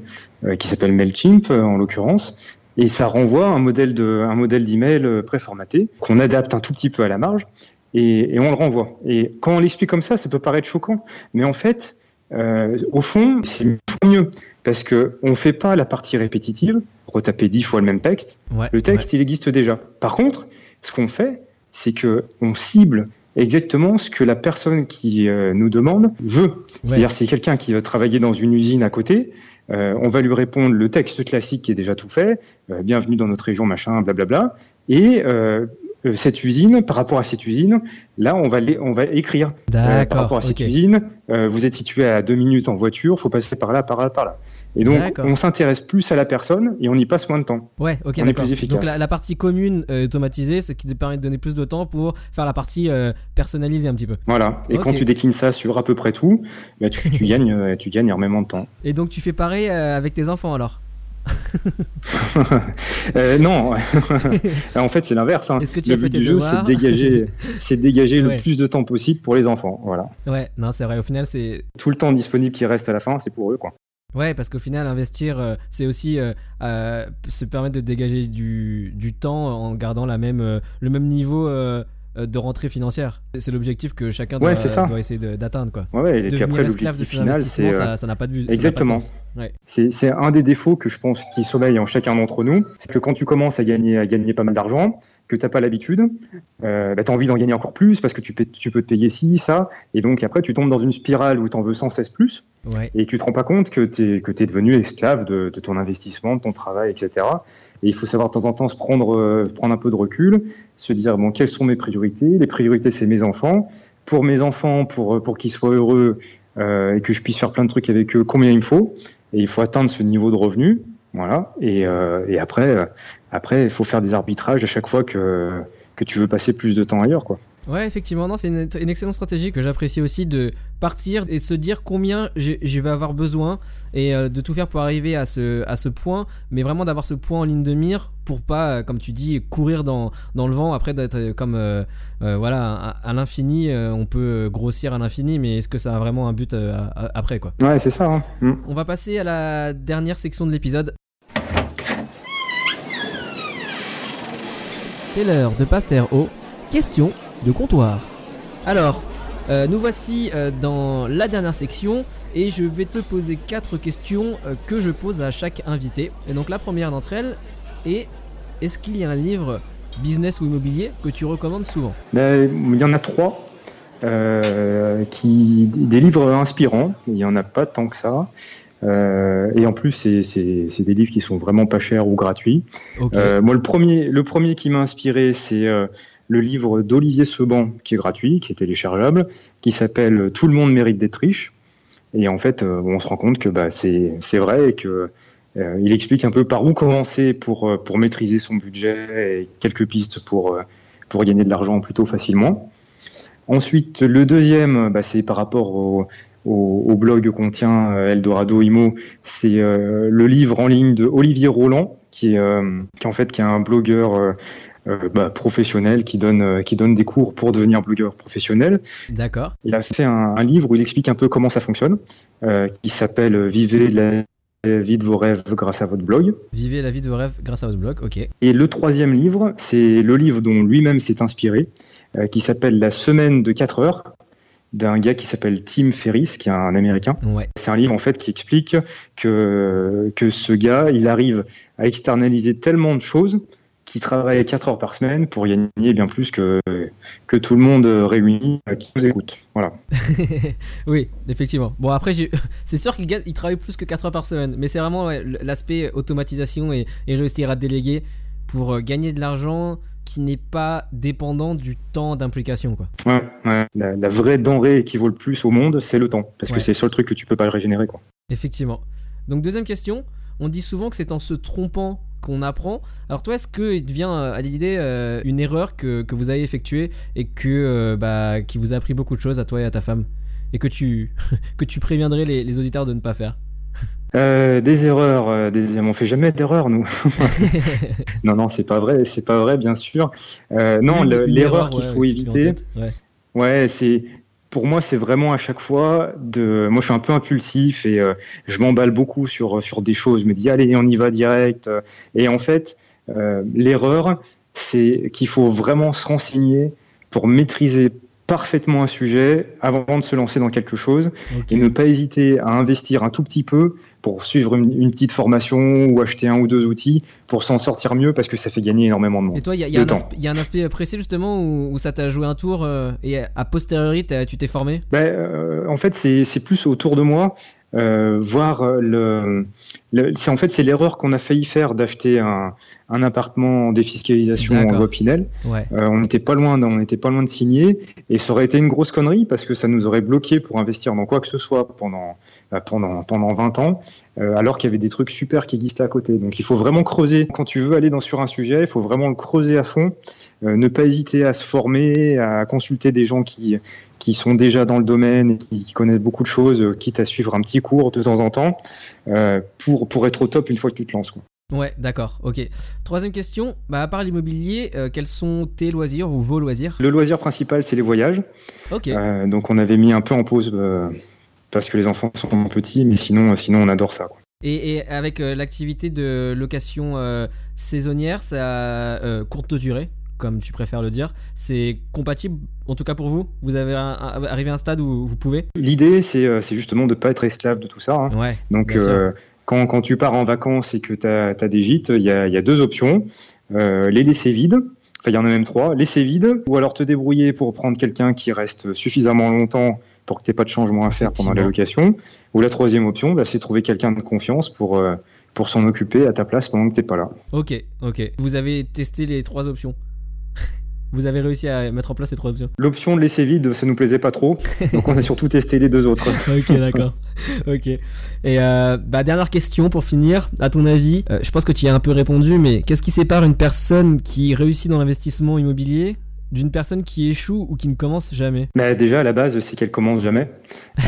[SPEAKER 3] qui s'appelle Mailchimp en l'occurrence, et ça renvoie un modèle de, un modèle d'email préformaté qu'on adapte un tout petit peu à la marge, et, et on le renvoie. Et quand on l'explique comme ça, ça peut paraître choquant, mais en fait, euh, au fond, c'est mieux parce que on fait pas la partie répétitive, retaper dix fois le même texte. le texte, il existe déjà. Par contre, ce qu'on fait, c'est que on cible exactement ce que la personne qui euh, nous demande veut. C'est-à-dire, c'est quelqu'un qui veut travailler dans une usine à côté. Euh, on va lui répondre le texte classique qui est déjà tout fait, bienvenue dans notre région, machin, blablabla. Et euh, cette usine, par rapport à cette usine, là, on va, on va écrire
[SPEAKER 1] euh,
[SPEAKER 3] par rapport à cette usine. Euh, vous êtes situé à deux minutes en voiture, faut passer par là, par là, par là. Et donc, on s'intéresse plus à la personne et on y passe moins de temps.
[SPEAKER 1] Ouais, ok,
[SPEAKER 3] on est plus efficace.
[SPEAKER 1] Donc, la, partie commune automatisée, ce qui te permet de donner plus de temps pour faire la partie personnalisée un petit peu.
[SPEAKER 3] Voilà. Et quand tu déclines ça sur à peu près tout, bah, tu, tu [laughs] gagnes, tu gagnes énormément de temps.
[SPEAKER 1] Et donc, tu fais pareil avec tes enfants alors? [laughs]
[SPEAKER 3] Euh, non, [laughs] en fait c'est l'inverse. Hein.
[SPEAKER 1] que tu
[SPEAKER 3] le but du jeu, c'est de dégager, c'est dégager le plus de temps possible pour les enfants. Voilà.
[SPEAKER 1] Ouais, non, c'est vrai. Au final, c'est
[SPEAKER 3] tout le temps disponible qui reste à la fin, c'est pour eux, quoi.
[SPEAKER 1] Ouais, parce qu'au final, investir, euh, c'est aussi euh, se permettre de dégager du, temps en gardant la même, le même niveau euh, de rentrée financière. C'est l'objectif que chacun doit, essayer d'atteindre. Quoi.
[SPEAKER 3] Ouais, et puis après,
[SPEAKER 1] l'objectif final, c'est. Euh, ça n'a pas de but.
[SPEAKER 3] Exactement. C'est un des défauts que je pense qui sommeille en chacun d'entre nous. C'est que quand tu commences à gagner, à gagner pas mal d'argent, que tu n'as pas l'habitude, euh, bah, tu as envie d'en gagner encore plus parce que tu, tu peux te payer ci, ça. Et donc après, tu tombes dans une spirale où tu en veux sans cesse plus. Et tu te rends pas compte que tu es, que es devenu esclave de, de, ton investissement, de ton travail, etc. Et il faut savoir de temps en temps se prendre, euh, prendre un peu de recul, se dire bon, quelles sont mes priorités Les priorités, c'est mes enfants. Pour mes enfants, pour, pour qu'ils soient heureux euh, et que je puisse faire plein de trucs avec eux, combien il me faut Et il faut atteindre ce niveau de revenu. Voilà. Et, euh, et après, après, il faut faire des arbitrages à chaque fois que, que tu veux passer plus de temps ailleurs, quoi.
[SPEAKER 1] Ouais, effectivement, c'est une, une, excellente stratégie que j'apprécie aussi de partir et se dire combien je vais avoir besoin et euh, de tout faire pour arriver à ce, à ce point, mais vraiment d'avoir ce point en ligne de mire pour pas, euh, comme tu dis, courir dans, dans le vent après d'être comme voilà à, l'infini. on peut grossir à l'infini, mais est-ce que ça a vraiment un but après quoi?
[SPEAKER 3] Ouais, c'est ça. Hein. Mm.
[SPEAKER 1] On va passer à la dernière section de l'épisode.
[SPEAKER 2] C'est l'heure de passer aux questions de comptoir.
[SPEAKER 1] Alors, euh, nous voici euh, dans la dernière section et je vais te poser quatre questions euh, que je pose à chaque invité. Et donc la première d'entre elles est est-ce qu'il y a un livre business ou immobilier que tu recommandes souvent?
[SPEAKER 3] Ben, Il y en a trois. qui, des livres inspirants, il n'y en a pas tant que ça. et en plus, c'est des livres qui sont vraiment pas chers ou gratuits. moi, le premier, le premier qui m'a inspiré, c'est le livre d'Olivier Seban, qui est gratuit, qui est téléchargeable, qui s'appelle Tout le monde mérite d'être riche. Et en fait, euh, on se rend compte que bah, c'est vrai et que euh, explique un peu par où commencer pour, euh, pour maîtriser son budget et quelques pistes pour, pour gagner de l'argent plutôt facilement. Ensuite, le deuxième, bah, c'est par rapport au, blog qu'on tient, Eldorado Imo, c'est le livre en ligne de Olivier Roland, qui en fait qui est un blogueur bah, professionnel qui donne, euh, qui donne des cours pour devenir blogueur professionnel.
[SPEAKER 1] D'accord.
[SPEAKER 3] Il a fait un, livre où il explique un peu comment ça fonctionne, euh, qui s'appelle Vivez la vie de vos rêves grâce à votre blog.
[SPEAKER 1] Vivez la vie de vos rêves grâce à votre blog, ok.
[SPEAKER 3] Et le troisième livre, c'est le livre dont lui-même s'est inspiré, qui s'appelle La semaine de 4 heures d'un gars qui s'appelle Tim Ferriss, qui est un Américain.
[SPEAKER 1] Ouais.
[SPEAKER 3] C'est un livre en fait qui explique que, que ce gars, il arrive à externaliser tellement de choses qui travaille 4 heures par semaine pour gagner bien plus que, que tout le monde réuni qui nous écoute. Voilà. [laughs]
[SPEAKER 1] oui, effectivement. Bon, après, [laughs] c'est sûr qu'il il travaille plus que 4 heures par semaine, mais c'est vraiment l'aspect automatisation et, réussir à déléguer pour euh, gagner de l'argent qui n'est pas dépendant du temps d'implication. Quoi.
[SPEAKER 3] Ouais, ouais. La, vraie denrée qui vaut le plus au monde, c'est le temps, parce que c'est le seul truc que tu peux pas régénérer. Quoi.
[SPEAKER 1] Effectivement. Donc, deuxième question. On dit souvent que c'est en se trompant qu'on apprend. Alors toi, est-ce qu'il te vient euh, à l'idée euh, une erreur que, que, vous avez effectuée et que, euh, bah, qui vous a appris beaucoup de choses à toi et à ta femme et que tu, [laughs] que tu préviendrais les, les auditeurs de ne pas faire?
[SPEAKER 3] Des erreurs, des... on fait jamais d'erreurs nous. [laughs] non non c'est pas vrai, c'est pas vrai bien sûr. non l'erreur qu'il faut éviter, ouais, ouais c'est pour moi, c'est vraiment à chaque fois de. Moi, je suis un peu impulsif et euh, je m'emballe beaucoup sur, sur des choses. Je me dis, allez, on y va direct. Et en fait, euh, l'erreur, c'est qu'il faut vraiment se renseigner pour maîtriser parfaitement un sujet avant de se lancer dans quelque chose et ne pas hésiter à investir un tout petit peu pour suivre une, petite formation ou acheter un ou deux outils pour s'en sortir mieux parce que ça fait gagner énormément de monde.
[SPEAKER 1] Et toi, il y, a un aspect précis justement où, ça t'a joué un tour euh, et à posteriori tu t'es formé?
[SPEAKER 3] Ben, euh, En fait, c'est plus autour de moi. Euh, voir le, c'est en fait c'est l'erreur qu'on a failli faire d'acheter un, un, appartement en défiscalisation en loi Pinel.
[SPEAKER 1] Ouais.
[SPEAKER 3] Euh, on n'était pas loin, on n'était pas loin de signer et ça aurait été une grosse connerie parce que ça nous aurait bloqué pour investir dans quoi que ce soit pendant bah, pendant pendant 20 ans. Euh, alors qu'il y avait des trucs super qui existaient à côté. Donc il faut vraiment creuser. Quand tu veux aller dans, sur un sujet, il faut vraiment le creuser à fond. Euh, ne pas hésiter à se former, à consulter des gens qui, qui sont déjà dans le domaine et qui, connaissent beaucoup de choses, euh, quitte à suivre un petit cours de temps en temps, euh, pour, pour être au top une fois que tu te lances. Quoi.
[SPEAKER 1] Ouais, d'accord, ok. Troisième question, bah, à part l'immobilier, euh, quels sont tes loisirs ou vos loisirs?
[SPEAKER 3] Le loisir principal, c'est les voyages.
[SPEAKER 1] Ok.
[SPEAKER 3] donc on avait mis un peu en pause parce que les enfants sont petits, mais sinon, sinon on adore ça. Quoi.
[SPEAKER 1] Et, et, avec l'activité de location saisonnière, ça courte durée comme tu préfères le dire. C'est compatible, en tout cas pour vous? Vous avez arrivé à un stade où vous pouvez?
[SPEAKER 3] L'idée, c'est euh, justement de ne pas être esclave de tout ça. Hein.
[SPEAKER 1] Ouais,
[SPEAKER 3] Donc, euh, quand, quand, tu pars en vacances et que tu as, des gîtes, il y a, y a, deux options. Euh, les laisser vides, enfin il y en a même trois, laisser vides, ou alors te débrouiller pour prendre quelqu'un qui reste suffisamment longtemps pour que tu n'aies pas de changement à faire pendant la location. Ou la troisième option, bah, c'est trouver quelqu'un de confiance pour, pour s'en occuper à ta place pendant que tu n'es pas là.
[SPEAKER 1] Ok, ok. Vous avez testé les trois options [laughs] vous avez réussi à mettre en place ces trois options
[SPEAKER 3] L'option de laisser vide, ça nous plaisait pas trop, donc on a surtout testé les deux autres. [laughs]
[SPEAKER 1] ok, d'accord. ok. Et euh, bah, dernière question pour finir. À ton avis, euh, je pense que tu y as un peu répondu, mais qu'est-ce qui sépare une personne qui réussit dans l'investissement immobilier d'une personne qui échoue ou qui ne commence jamais
[SPEAKER 3] bah, Déjà, à la base, c'est qu'elle commence jamais.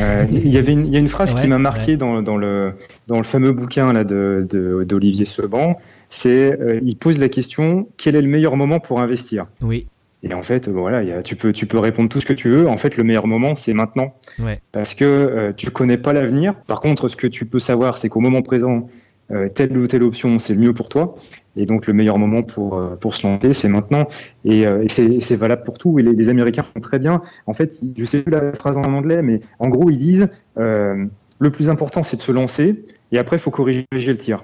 [SPEAKER 3] Euh, [laughs] il y a une phrase qui m'a marqué dans, dans, le, dans le fameux bouquin là, d'Olivier de, Seban. C'est euh, il pose la question quel est le meilleur moment pour investir?
[SPEAKER 1] Oui.
[SPEAKER 3] Et en fait, voilà, y a, tu, peux, tu peux répondre tout ce que tu veux. En fait, le meilleur moment, c'est maintenant.
[SPEAKER 1] Ouais.
[SPEAKER 3] Parce que euh, tu connais pas l'avenir. Par contre, ce que tu peux savoir, c'est qu'au moment présent, euh, telle ou telle option, c'est le mieux pour toi. Et donc, le meilleur moment pour, euh, pour se lancer, c'est maintenant. Et, euh, c'est valable pour tout. Et les, les, Américains font très bien. En fait, je sais plus la phrase en anglais, mais en gros, ils disent le plus important, c'est de se lancer. Et après, il faut corriger le tir.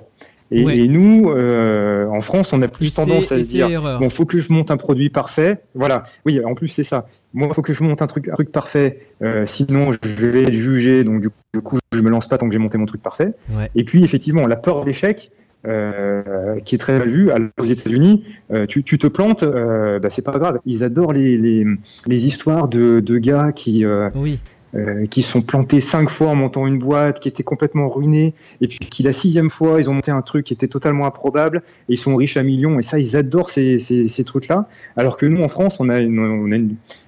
[SPEAKER 3] Et, et nous, euh, en France, on a plus tendance à se dire bon, faut que je monte un produit parfait. Voilà. Oui, en plus c'est ça. Moi, faut que je monte un truc, un truc parfait. Euh, sinon, je vais être jugé. Donc du coup, je me lance pas tant que j'ai monté mon truc parfait.
[SPEAKER 1] Ouais.
[SPEAKER 3] Et puis, effectivement, la peur de l'échec. Euh, qui est très mal vue aux États-Unis. Euh, tu, tu, te plantes, euh, bah, c'est pas grave. Ils adorent les, les, les histoires de, de gars qui, euh,
[SPEAKER 1] oui.
[SPEAKER 3] Euh, qui sont plantés cinq fois en montant une boîte, qui était complètement ruinée, et puis qui la sixième fois, ils ont monté un truc qui était totalement improbable, et ils sont riches à millions, et ça, ils adorent ces, ces, ces trucs-là. Alors que nous, en France, on a, une, on a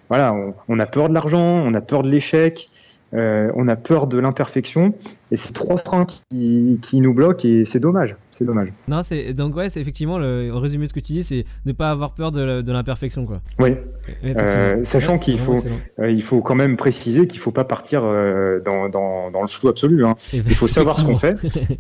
[SPEAKER 3] voilà, on, a peur de l'argent, on a peur de l'échec, euh, on a peur de l'imperfection et c'est trois freins qui, qui, nous bloquent et c'est dommage c'est dommage.
[SPEAKER 1] Non c'est donc ouais c'est effectivement le en résumé ce que tu dis c'est ne pas avoir peur de, de l'imperfection quoi.
[SPEAKER 3] Oui. Euh, sachant ouais, qu'il faut euh, il faut quand même préciser qu'il faut pas partir dans, dans, dans, le flou absolu hein. il faut savoir ce qu'on fait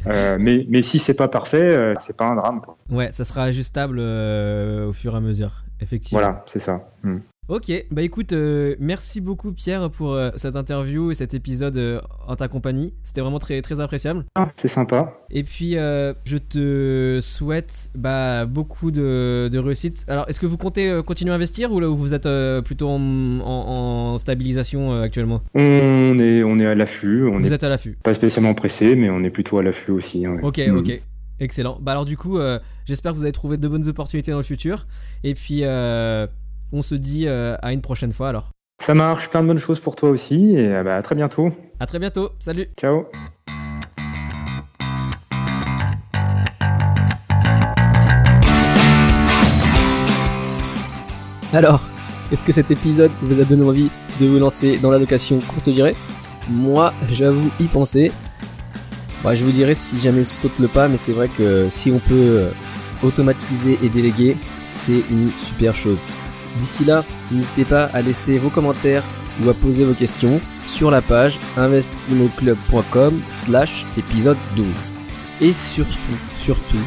[SPEAKER 3] [laughs] mais mais si c'est pas parfait c'est pas un drame quoi.
[SPEAKER 1] ouais ça sera ajustable au fur et à mesure effectivement.
[SPEAKER 3] Voilà c'est ça. Hmm.
[SPEAKER 1] Ok, bah écoute, euh, merci beaucoup Pierre pour euh, cette interview et cet épisode euh, en ta compagnie. C'était vraiment très très appréciable.
[SPEAKER 3] Ah, c'est sympa.
[SPEAKER 1] Et puis je te souhaite bah, beaucoup de, de, réussite. Alors, est-ce que vous comptez continuer à investir ou là vous êtes plutôt en, en, en stabilisation actuellement?
[SPEAKER 3] On est on est à l'affût.
[SPEAKER 1] Vous
[SPEAKER 3] est
[SPEAKER 1] êtes à l'affût.
[SPEAKER 3] Pas spécialement pressé, mais on est plutôt à l'affût aussi. Ouais.
[SPEAKER 1] Ok, mmh. ok. Excellent. Bah alors du coup, j'espère que vous avez trouvé de bonnes opportunités dans le futur. Et puis on se dit euh, à une prochaine fois alors.
[SPEAKER 3] Ça marche, plein de bonnes choses pour toi aussi et bah, à très bientôt.
[SPEAKER 1] À très bientôt, salut.
[SPEAKER 3] Ciao.
[SPEAKER 2] Alors, est-ce que cet épisode vous a donné envie de vous lancer dans la location courte durée? Moi, j'avoue y penser. Bah, je vous dirais si jamais saute le pas, mais c'est vrai que si on peut automatiser et déléguer, c'est une super chose. D'ici là, n'hésitez pas à laisser vos commentaires ou à poser vos questions sur la page investimoclub.com slash épisode 12. Et surtout, surtout,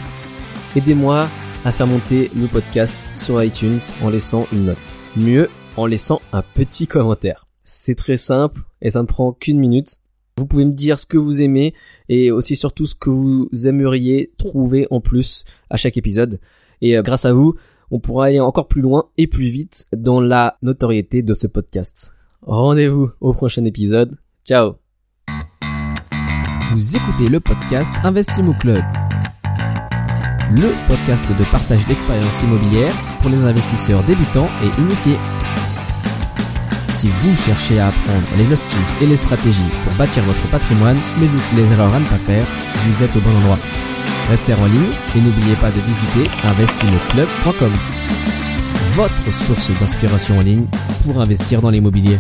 [SPEAKER 2] aidez-moi à faire monter le podcast sur iTunes en laissant une note. Mieux, en laissant un petit commentaire. C'est très simple et ça ne prend qu'une minute. Vous pouvez me dire ce que vous aimez et aussi surtout ce que vous aimeriez trouver en plus à chaque épisode. Et grâce à vous, on pourra aller encore plus loin et plus vite dans la notoriété de ce podcast. Rendez-vous au prochain épisode. Ciao
[SPEAKER 4] Vous écoutez le podcast Investimo Club. Le podcast de partage d'expériences immobilières pour les investisseurs débutants et initiés. Si vous cherchez à apprendre les astuces et les stratégies pour bâtir votre patrimoine, mais aussi les erreurs à ne pas faire, vous êtes au bon endroit. Restez en ligne et n'oubliez pas de visiter investimoclub.com. Votre source d'inspiration en ligne pour investir dans l'immobilier.